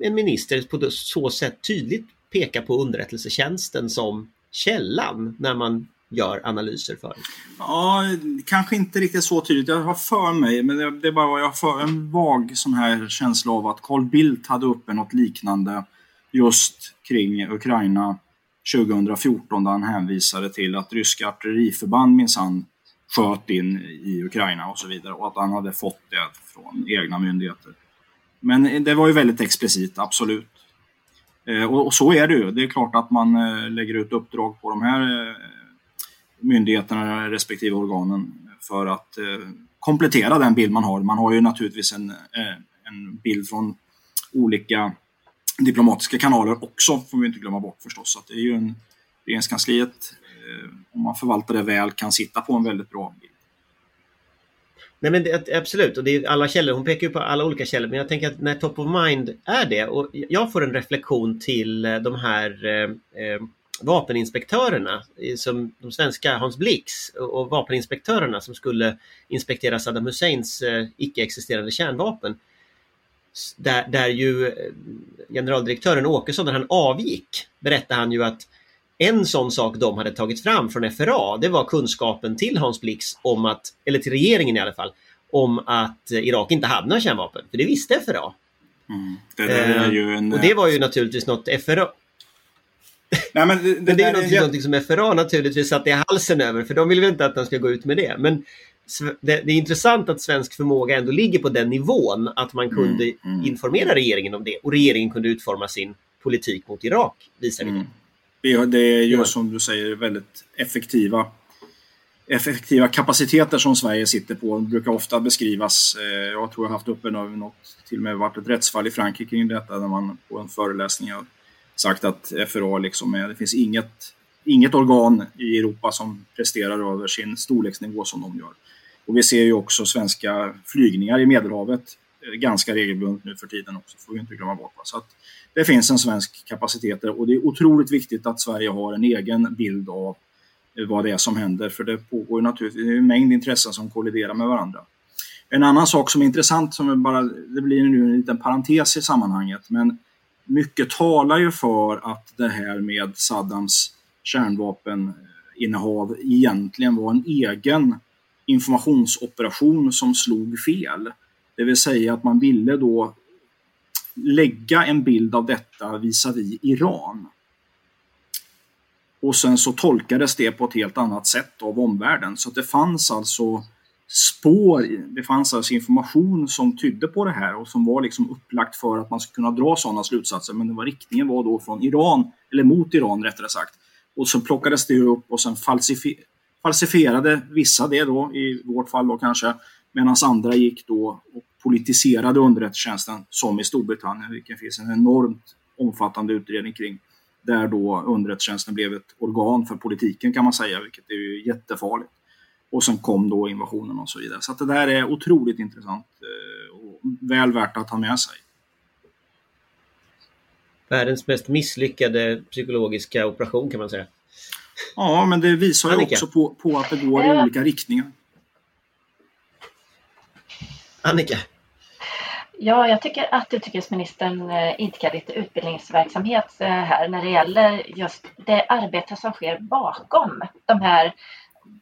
en minister på så sätt tydligt peka på underrättelsetjänsten som källan när man gör analyser för? Ja, kanske inte riktigt så tydligt. Jag har för mig, men det är bara vad jag har för en vag sån här känsla av att Carl Bildt hade uppe något liknande just kring Ukraina 2014 där han hänvisade till att ryska artilleriförband minsann sköt in i Ukraina och så vidare och att han hade fått det från egna myndigheter. Men det var ju väldigt explicit, absolut. Eh, och, så är det ju. Det är klart att man eh, lägger ut uppdrag på de här eh, myndigheterna respektive organen för att komplettera den bild man har. Man har ju naturligtvis en, en bild från olika diplomatiska kanaler också, får vi inte glömma bort förstås. Så det är ju en, regeringskansliet, om man förvaltar det väl, kan sitta på en väldigt bra bild. Nej men det, absolut, och det är alla källor. Hon pekar ju på alla olika källor. Men jag tänker att när top of mind är det och jag får en reflektion till eh, de här eh, eh vapeninspektörerna eh, som de svenska Hans Blix och vapeninspektörerna som skulle inspektera Saddam Husseins eh, icke-existerande kärnvapen. Där, där ju generaldirektören Åkesson, när han avgick, berättade han ju att en sån sak de hade tagit fram från FRA, det var kunskapen till Hans Blix om att, eller till regeringen i alla fall, om att Irak inte hade några kärnvapen. För det visste FRA. Mm. Det ju en... Och det var ju naturligtvis något FRA... Nej, men det, det, men det är något, är... någonting som FRA naturligtvis satte i halsen över, för de vill väl inte att de ska gå ut med det. Men det, är intressant att svensk förmåga ändå ligger på den nivån att man kunde mm, mm. informera regeringen om det och regeringen kunde utforma sin politik mot Irak, visar mm. Det är ju som du säger väldigt effektiva effektiva kapaciteter som Sverige sitter på brukar ofta beskrivas. Eh, jag tror jag haft uppe något, till och med varit ett rättsfall i Frankrike kring detta när man på en föreläsning har sagt att FRA liksom är, det finns inget, inget organ i Europa som presterar över sin storleksnivå som de gör. Och vi ser ju också svenska flygningar i Medelhavet ganska regelbundet nu för tiden också, får vi inte glömma bort. Så att det finns en svensk kapacitet och det är otroligt viktigt att Sverige har en egen bild av eh, vad det är som händer, för det pågår naturligtvis det är en mängd intressen som kolliderar med varandra. En annan sak som är intressant, som bara, det blir nu en liten parentes i sammanhanget, men mycket talar ju för att det här med Saddams kärnvapeninnehav egentligen var en egen informationsoperation som slog fel. Det vill säga att man ville då lägga en bild av detta visavi Iran. Och sen så tolkades det på ett helt annat sätt av omvärlden. Så det fanns alltså spår, det fanns alltså information som tydde på det här och som var liksom upplagt för att man skulle kunna dra sådana slutsatser. Men det var, riktningen var då från Iran, eller mot Iran rättare sagt. Och så plockades det upp och sen falsifi falsifierade vissa det då, i vårt fall då kanske, medan andra gick då och politiserade underrättelsetjänsten som i Storbritannien, vilket finns en enormt omfattande utredning kring där då underrättelsetjänsten blev ett organ för politiken kan man säga, vilket är ju jättefarligt. Och sen kom då invasionen och så vidare. Så det där är otroligt intressant eh, och väl värt att ha med sig. Världens mest misslyckade psykologiska operation kan man säga. Ja, men det visar ju också på, på att det går i olika riktningar. Annika? Ja, jag tycker att utrikesministern eh, idkar lite utbildningsverksamhet eh, här när det gäller just det arbete som sker bakom de här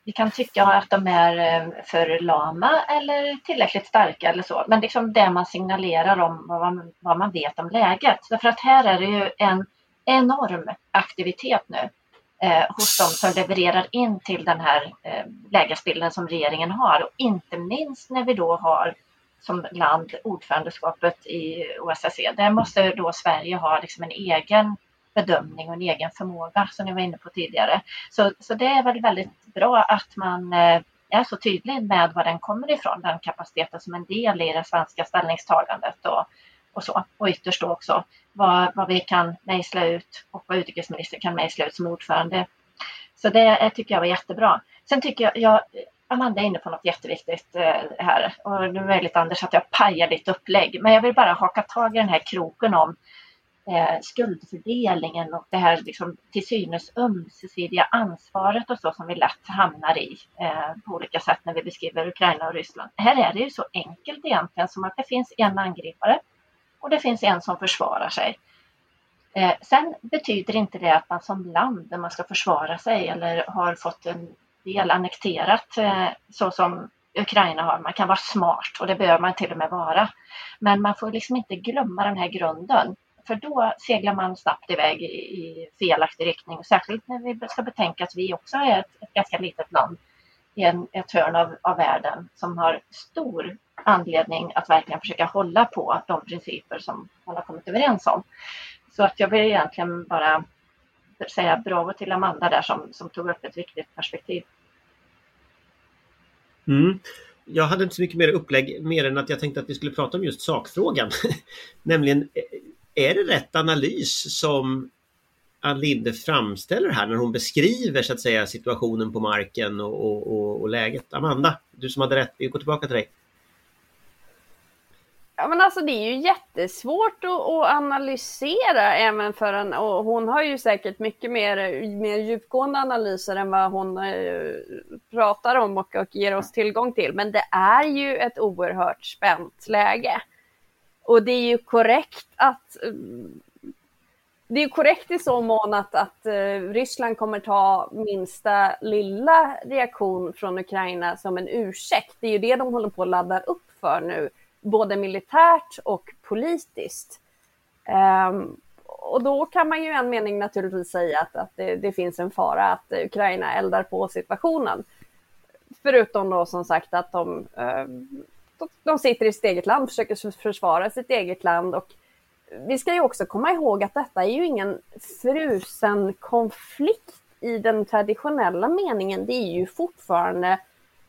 vi kan tycka att de är eh, för lama eller tillräckligt starka eller så. Men liksom det man signalerar om vad man, vad man vet om läget. Därför att här är det ju en enorm aktivitet nu eh, hos de som levererar in till den här eh, lägesbilden som regeringen har. Och inte minst när vi då har som land ordförandeskapet i OSSE. Där måste då Sverige ha liksom en egen bedömning och en egen förmåga som jag var inne på tidigare. Så, så det är väl väldigt bra att man eh, är så tydlig med var den kommer ifrån, den kapaciteten som en del i det svenska ställningstagandet och, och så. Och ytterst då också vad, vad vi kan mejsla ut och vad utrikesministern kan mejsla ut som ordförande. Så det tycker jag var jättebra. Sen tycker jag, jag Amanda är inne på något jätteviktigt eh, här och det är möjligt Anders att jag pajar ditt upplägg, men jag vill bara haka tag i den här kroken om eh, skuldfördelningen och det här liksom, till synes ömsesidiga ansvaret och så som vi lätt hamnar i eh, på olika sätt när vi beskriver Ukraina och Ryssland. Här är det ju så enkelt egentligen som att det finns en angripare och det finns en som försvarar sig. Eh, sen betyder inte det att man som land, när man ska försvara sig eller har fått en delannekterat eh, så som Ukraina har, man kan vara smart och det behöver man till och med vara. Men man får liksom inte glömma den här grunden för då seglar man snabbt iväg i, i felaktig riktning. Särskilt när vi ska betänka att vi också är ett, ett ganska litet land i en, ett hörn av, av världen som har stor anledning att verkligen försöka hålla på de principer som man har kommit överens om. Så att jag vill egentligen bara säga bravo till Amanda där som, som tog upp ett viktigt perspektiv. Mm. Jag hade inte så mycket mer upplägg mer än att jag tänkte att vi skulle prata om just sakfrågan. Nämligen eh, är det rätt analys som Ann Linde framställer här när hon beskriver så att säga situationen på marken och, och, och, och läget? Amanda, du som hade rätt, vi går tillbaka till dig. Ja men alltså det är ju jättesvårt att, att, analysera även för en, och hon har ju säkert mycket mer, mer djupgående analyser än vad hon eh, pratar om och, och ger oss tillgång till. Men det är ju ett oerhört spänt läge. Och det är ju korrekt att eh, det är korrekt i så mån att, att eh, Ryssland kommer ta minsta lilla reaktion från Ukraina som en ursäkt. Det är ju det de håller på att ladda upp för nu, både militärt och politiskt. Um, och då kan man ju i en mening naturligtvis säga att, att det, det, finns en fara att Ukraina eldar på situationen. Förutom då som sagt att de ehm, de sitter i sitt eget land, försöker försvara sitt eget land och vi ska ju också komma ihåg att detta är ju ingen frusen konflikt i den traditionella meningen. Det är ju fortfarande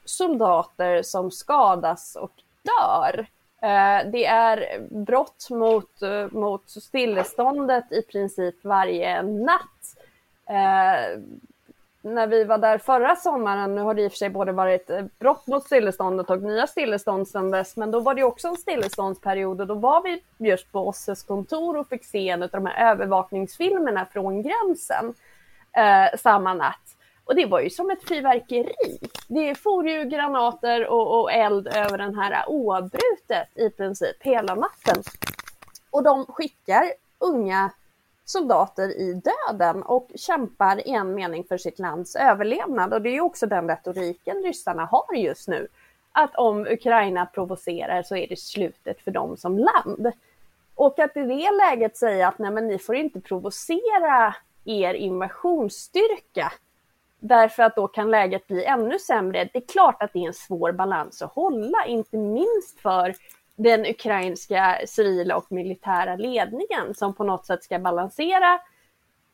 soldater som skadas och dör. Eh, det är brott mot, eh, mot stilleståndet i princip varje natt. Eh, när vi var där förra sommaren, nu har det i och för sig både varit eh, brott mot stilleståndet och nya stillestånd sedan dess, men då var det också en stilleståndsperiod och då var vi just på OSSEs kontor och fick se en av de här övervakningsfilmerna från gränsen eh, samma natt. Och det var ju som ett fyrverkeri. Det for ju granater och, och eld över den här oavbrutet i princip hela natten. Och de skickar unga soldater i döden och kämpar i en mening för sitt lands överlevnad. Och det är också den retoriken ryssarna har just nu. Att om Ukraina provocerar så är det slutet för dem som land. Och att i det läget säga att nej men ni får inte provocera er invasionsstyrka därför att då kan läget bli ännu sämre. Det är klart att det är en svår balans att hålla, inte minst för den ukrainska civila och militära ledningen som på något sätt ska balansera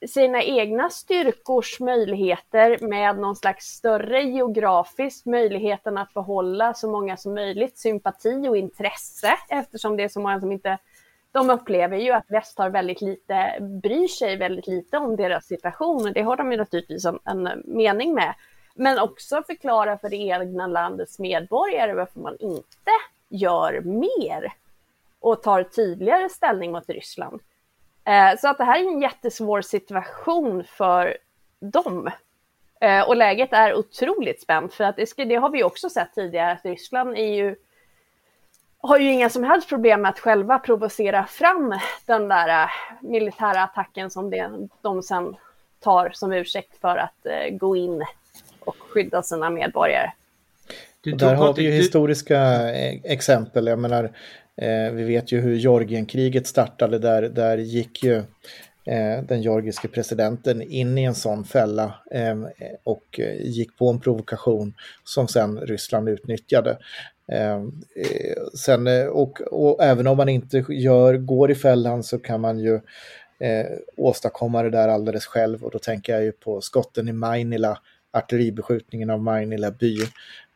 sina egna styrkors möjligheter med någon slags större geografisk möjligheten att behålla så många som möjligt sympati och intresse eftersom det är så många som inte de upplever ju att väst har väldigt lite, bryr sig väldigt lite om deras situation och det har de ju naturligtvis en, en mening med. Men också förklara för det egna landets medborgare varför man inte gör mer och tar tydligare ställning mot Ryssland. Eh, så att det här är en jättesvår situation för dem. Eh, och läget är otroligt spänt för att det, det har vi också sett tidigare att Ryssland är ju har ju inga som helst problem med att själva provocera fram den där eh, militära attacken som det, de sen tar som ursäkt för att eh, gå in och skydda sina medborgare. Du, där har vi ju du... historiska eh, exempel. Jag menar, eh, vi vet ju hur Georgienkriget startade. Där, där gick ju eh, den georgiske presidenten in i en sån fälla eh, och gick på en provokation som sen Ryssland utnyttjade. Ehm, eh, sen, eh, och, och, även om man inte gör, går i fällan så kan man ju eh, åstadkomma det där alldeles själv och då tänker jag ju på skotten i Mainila, artilleribeskjutningen av Mainila by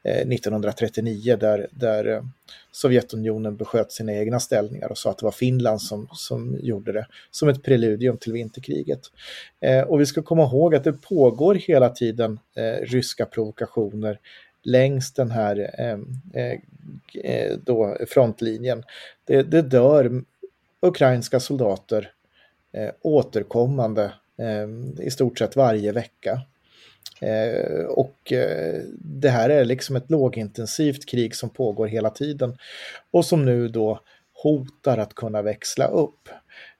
eh, 1939 där, där eh, Sovjetunionen besköt sina egna ställningar och sa att det var Finland som, som gjorde det som ett preludium till vinterkriget. Eh, och vi ska komma ihåg att det pågår hela tiden eh, ryska provokationer längs den här ehm, eh, eh, då frontlinjen. Det, det dör ukrainska soldater eh, återkommande ehm, i stort sett varje vecka. Eh, och eh, det här är liksom ett lågintensivt krig som pågår hela tiden och som nu då hotar att kunna växla upp.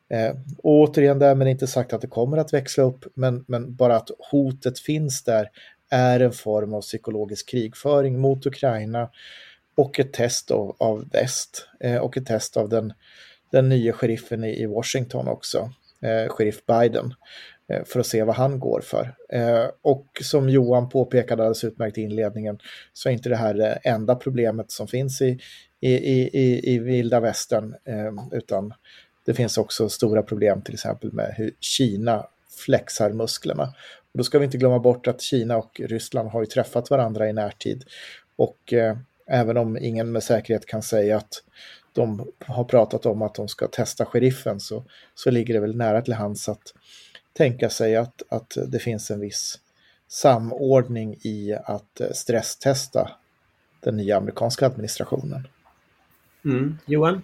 Eh, och återigen, därmed inte sagt att det kommer att växla upp, men, men bara att hotet finns där är en form av psykologisk krigföring mot Ukraina och ett test av, av väst eh, och ett test av den, den nya sheriffen i, i Washington också, eh, sheriff Biden. Eh, för att se vad han går för. Eh, och som Johan påpekade alldeles utmärkt i inledningen så är inte det här det enda problemet som finns i, i, i, i vilda västern eh, utan det finns också stora problem till exempel med hur Kina flexar musklerna. Då ska vi inte glömma bort att Kina och Ryssland har ju träffat varandra i närtid och eh, även om ingen med säkerhet kan säga att de har pratat om att de ska testa sheriffen så, så ligger det väl nära till hands att tänka sig att, att det finns en viss samordning i att eh, stresstesta den nya amerikanska administrationen. Mm. Johan?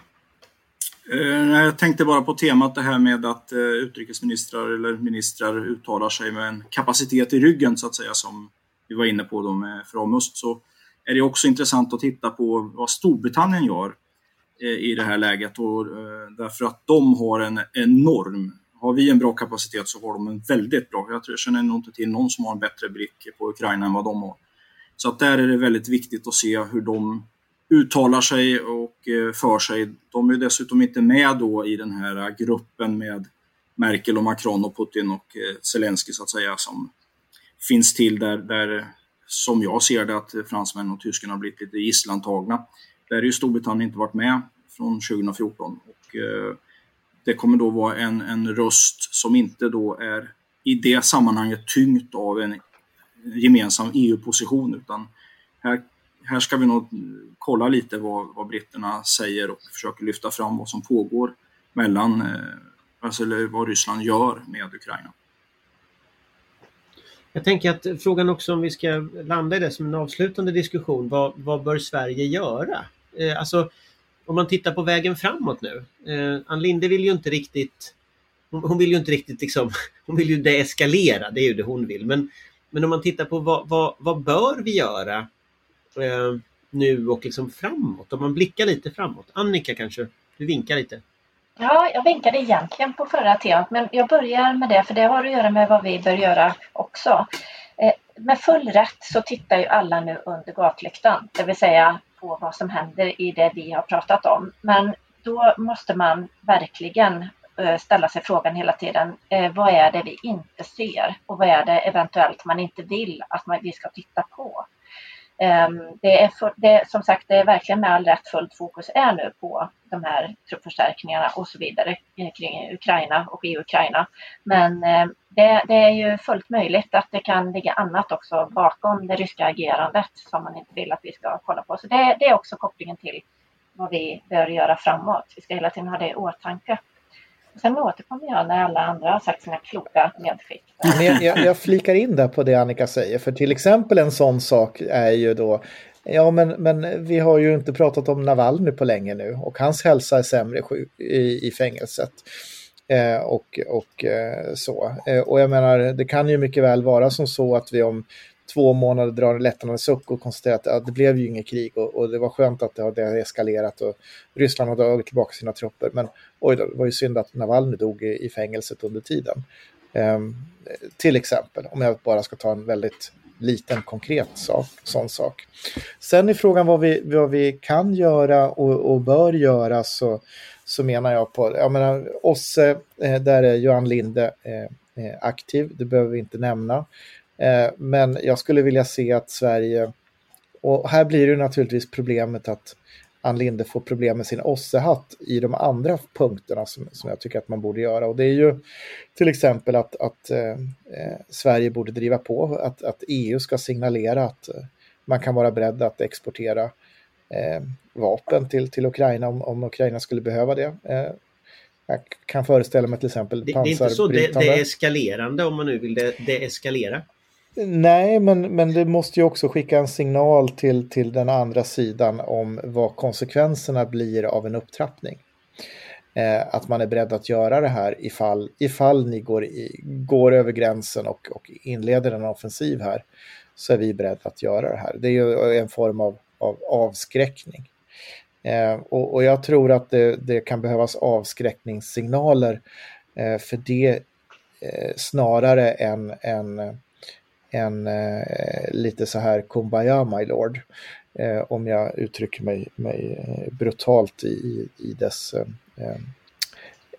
Eh, jag tänkte bara på temat det här med att eh, utrikesministrar eller ministrar uttalar sig med en kapacitet i ryggen så att säga som vi var inne på då med Framust så är det också intressant att titta på vad Storbritannien gör eh, i det här läget och därför att de har en enorm har vi en bra kapacitet så har de en väldigt bra. Jag, tror, jag känner nog inte till någon som har en bättre blick på Ukraina än vad de har. Så att där är det väldigt viktigt att se hur de uttalar sig och eh, för sig. De är dessutom inte med då i den här eh, gruppen med Merkel och Macron och Putin och eh, Zelensky så att säga som finns till där, där som jag ser det att fransmän och tyskarna har blivit lite gisslantagna. Där har ju Storbritannien inte varit med från 2014 och eh, det kommer då vara en, en röst som inte då är i det sammanhanget tyngt av en gemensam EU-position utan här, här ska vi nog kolla lite vad, vad britterna säger och försöka lyfta fram vad som pågår mellan, eh, alltså vad Ryssland gör med Ukraina. Jag tänker att frågan också om vi ska landa i det som en avslutande diskussion, vad, vad bör Sverige göra? Eh, alltså om man tittar på vägen framåt nu. Eh, Ann Linde vill ju inte riktigt hon, hon vill ju inte riktigt liksom, hon vill ju deeskalera, det är ju det hon vill. Men, men om man tittar på vad, vad, vad bör vi göra eh, nu och liksom framåt? Om man blickar lite framåt. Annika kanske, du vinkar lite. Ja, jag vinkade egentligen på förra temat, men jag börjar med det för det har att göra med vad vi bör göra också. Eh, med full rätt så tittar ju alla nu under gatlyktan, det vill säga på vad som händer i det vi har pratat om. Men då måste man verkligen eh, ställa sig frågan hela tiden, eh, vad är det vi inte ser och vad är det eventuellt man inte vill att vi ska titta på? Ehm, det är, för, det, som sagt, det är verkligen med all rätt fullt fokus är nu på de här truppförstärkningarna och så vidare eh, kring Ukraina och i Ukraina. Men ehm, det, det, är ju fullt möjligt att det kan ligga annat också bakom det ryska agerandet som man inte vill att vi ska kolla på. Så det, det är också kopplingen till vad vi bör göra framåt. Vi ska hela tiden ha det i åtanke. Sen återkommer jag när alla andra har sagt sina kloka medskick. Men jag, jag, jag flikar in där på det Annika säger, för till exempel en sån sak är ju då Ja, men, men vi har ju inte pratat om Navalny på länge nu och hans hälsa är sämre i, i fängelset. Eh, och, och eh, så. Eh, och jag menar, det kan ju mycket väl vara som så att vi om två månader drar en lättnadens suck och konstaterar att ja, det blev ju inget krig och, och, det var skönt att det har eskalerat och Ryssland har dragit tillbaka sina trupper. Men oj då, det var ju synd att Navalny dog i, i fängelset under tiden. Um, till exempel, om jag bara ska ta en väldigt liten konkret sak, sån sak. Sen i frågan vad vi, vad vi kan göra och, och bör göra så, så menar jag på, jag menar OSSE, eh, där är Johan Linde eh, eh aktiv, det behöver vi inte nämna. Eh, men jag skulle vilja se att Sverige, och här blir det naturligtvis problemet att Ann Linde får problem med sin ossehatt i de andra punkterna som, som jag tycker att man borde göra. Och det är ju till exempel att, att eh, eh Sverige borde driva på att, att EU ska signalera att eh, man kan vara beredd att exportera eh, vapen till, till Ukraina om, om Ukraina skulle behöva det. Eh, jag kan föreställa mig till exempel det, det är inte så det, det är eskalerande om man nu vill det, det eskalera. Nej, men, men det måste ju också skicka en signal till, till den andra sidan om vad konsekvenserna blir av en upptrappning. Eh, att man är beredd att göra det här ifall, ifall ni går, i, går över gränsen och, och inleder en offensiv här så är vi beredda att göra det här. Det är ju en form av, av avskräckning. Eh, och, och, jag tror att det, det kan behövas avskräckningssignaler eh, för det eh, snarare än, än en eh, lite så här kumbaya my lord. Eh, om jag uttrycker mig, mig eh, brutalt i, i dess eh, eh,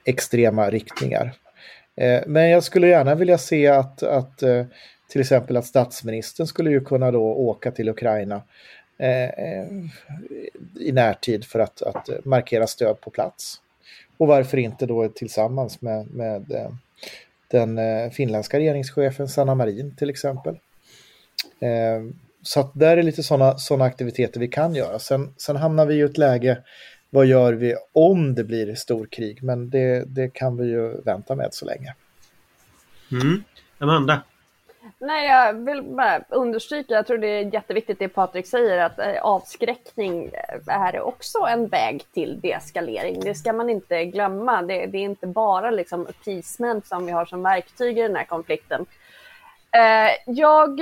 extrema riktningar. Eh, men jag skulle gärna vilja se att, att eh, till exempel att statsministern skulle ju kunna då åka till Ukraina i närtid för att, att markera stöd på plats. Och varför inte då tillsammans med, med den eh, finländska regeringschefen Sanna Marin till exempel. Eh, så att där är lite sådana såna aktiviteter vi kan göra. Sen, sen hamnar vi i ett läge, vad gör vi om det blir storkrig? Men det, det kan vi ju vänta med så länge. Mm. Amanda? Nej, jag vill bara understryka, jag tror det är jätteviktigt det Patrik säger, att eh, avskräckning eh, är också en väg till deeskalering. Det ska man inte glömma. Det, det är inte bara liksom appeasement som vi har som verktyg i den här konflikten. Eh, jag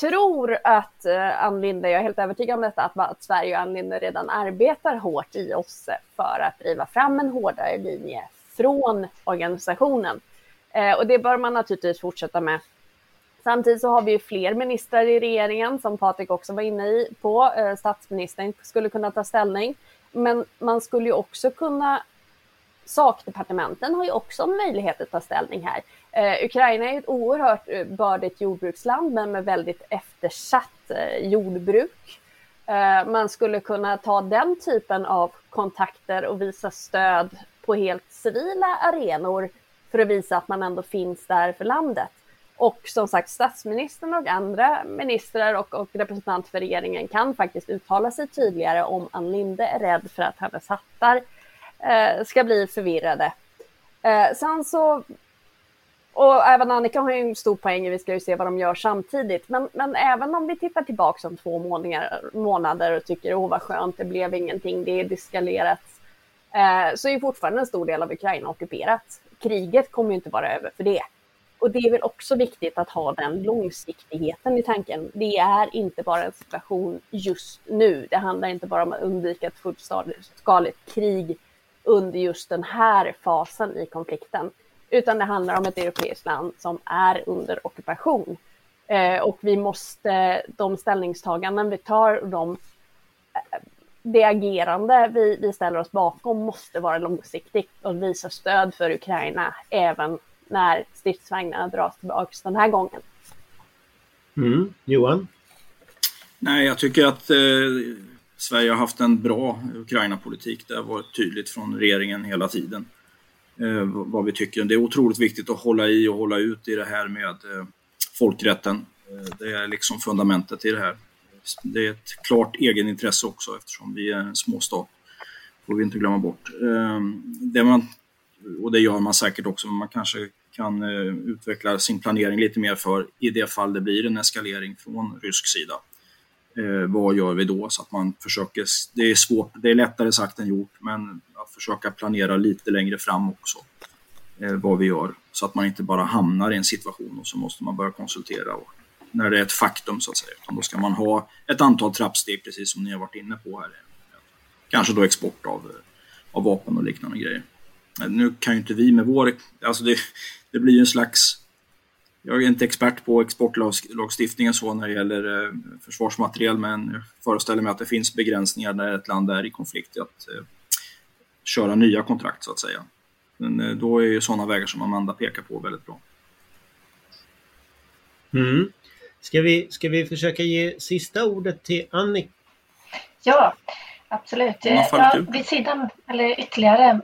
tror att Ann Linde, jag är helt övertygad om detta, att Sverige och Ann Linde redan arbetar hårt i OSSE för att driva fram en hårdare linje från organisationen. Och det bör man naturligtvis fortsätta med. Samtidigt så har vi ju fler ministrar i regeringen som Patrik också var inne i på. Eh, statsministern skulle kunna ta ställning. Men man skulle ju också kunna sakdepartementen har ju också en möjlighet att ta ställning här. Eh, Ukraina är ett oerhört eh, bördigt jordbruksland men med väldigt eftersatt eh, jordbruk. Eh, man skulle kunna ta den typen av kontakter och visa stöd på helt civila arenor för att visa att man ändå finns där för landet. Och som sagt, statsministern och andra ministrar och, och representanter för regeringen kan faktiskt uttala sig tydligare om Ann Linde är rädd för att hennes hattar eh, ska bli förvirrade. Eh, sen så, och även Annika har ju en stor poäng, vi ska ju se vad de gör samtidigt, men, men även om vi tittar tillbaka om två månader, månader och tycker åh vad skönt, det blev ingenting, det är diskalerat, eh, så är ju fortfarande en stor del av Ukraina ockuperat. Kriget kommer ju inte vara över för det. Och det är väl också viktigt att ha den långsiktigheten i tanken. Det är inte bara en situation just nu. Det handlar inte bara om att undvika ett fullskaligt krig under just den här fasen i konflikten, utan det handlar om ett europeiskt land som är under ockupation. Eh, och vi måste, de ställningstaganden vi tar, de, eh, det agerande vi, vi ställer oss bakom måste vara långsiktigt och visa stöd för Ukraina även när stridsvagnarna dras tillbaka den här gången. Mm. Johan? Nej, jag tycker att eh, Sverige har haft en bra Ukraina-politik. Det har varit tydligt från regeringen hela tiden eh, vad vi tycker. Det är otroligt viktigt att hålla i och hålla ut i det här med eh, folkrätten. Eh, det är liksom fundamentet i det här. Det är ett klart egenintresse också eftersom vi är en småstat. får vi inte glömma bort. Eh, det man, och det gör man säkert också, men man kanske kan eh, utveckla sin planering lite mer för i det fall det blir en eskalering från rysk sida. Eh, vad gör vi då? Så att man försöker, det är svårt, det är lättare sagt än gjort, men att försöka planera lite längre fram också eh, vad vi gör. Så att man inte bara hamnar i en situation och så måste man börja konsultera och, när det är ett faktum så att säga. Utan då ska man ha ett antal trappsteg precis som ni har varit inne på här. Kanske då export av, eh, av vapen och liknande grejer. Nu kan ju inte vi med vår, alltså det, det blir en slags jag är inte expert på exportlagstiftningen så när det gäller eh, försvarsmateriel men jag föreställer mig att det finns begränsningar när ett land är i konflikt att eh, köra nya kontrakt så att säga. Men eh, då är ju sådana vägar som Amanda pekar på väldigt bra. Mm. Ska, vi, ska vi försöka ge sista ordet till Annika? Ja, absolut. Ja, vid sidan, eller ytterligare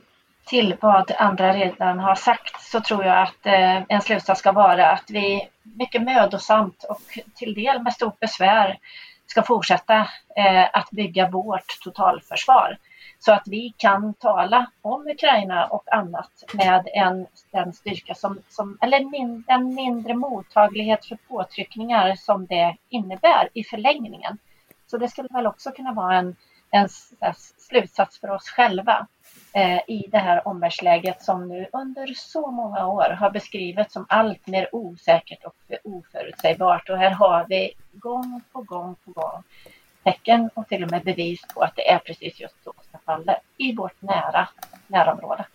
till vad andra redan har sagt så tror jag att eh, en slutsats ska vara att vi mycket mödosamt och till del med stort besvär ska fortsätta eh, att bygga vårt totalförsvar så att vi kan tala om Ukraina och annat med en, den styrka som, som eller min, den mindre mottaglighet för påtryckningar som det innebär i förlängningen. Så det skulle väl också kunna vara en, en slutsats för oss själva Eh, i det här omvärldsläget som nu under så många år har beskrivits som allt mer osäkert och oförutsägbart. Och här har vi gång på gång på gång tecken och till och med bevis på att det är precis just så som fallet i vårt nära närområde.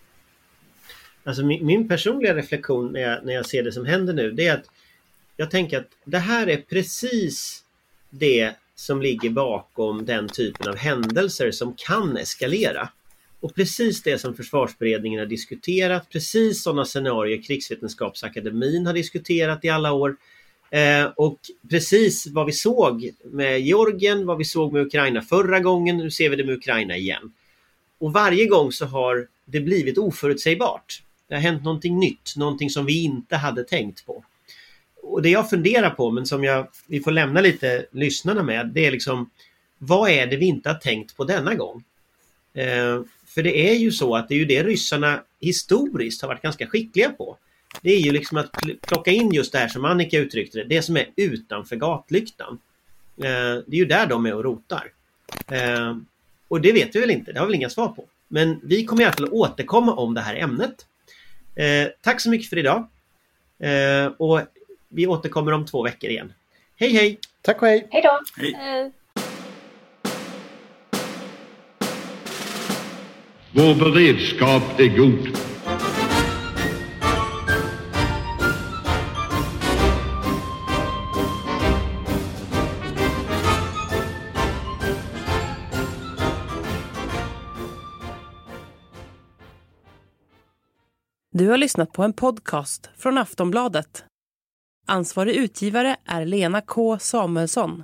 Alltså min, min, personliga reflektion när jag, när jag ser det som händer nu det är att jag tänker att det här är precis det som ligger bakom den typen av händelser som kan eskalera. Och precis det som försvarsberedningen har diskuterat, precis sådana scenarier Krigsvetenskapsakademin har diskuterat i alla år. Eh, och precis vad vi såg med Georgien, vad vi såg med Ukraina förra gången, nu ser vi det med Ukraina igen. Och varje gång så har det blivit oförutsägbart. Det har hänt någonting nytt, någonting som vi inte hade tänkt på. Och det jag funderar på, men som jag, vi får lämna lite lyssnarna med, det är liksom vad är det vi inte har tänkt på denna gång? Eh, för det är ju så att det är ju det ryssarna historiskt har varit ganska skickliga på. Det är ju liksom att plocka in just det här som Annika uttryckte det, det som är utanför gatlyktan. Eh, det är ju där de är och rotar. Eh, och det vet vi väl inte, det har vi väl inga svar på. Men vi kommer i alla fall återkomma om det här ämnet. Eh, tack så mycket för idag. Och vi återkommer om två veckor igen. Hej hej! Tack och hej! Hej då! Hej. Vår beredskap är god. Du har lyssnat på en podcast från Aftonbladet. Ansvarig utgivare är Lena K Samuelsson.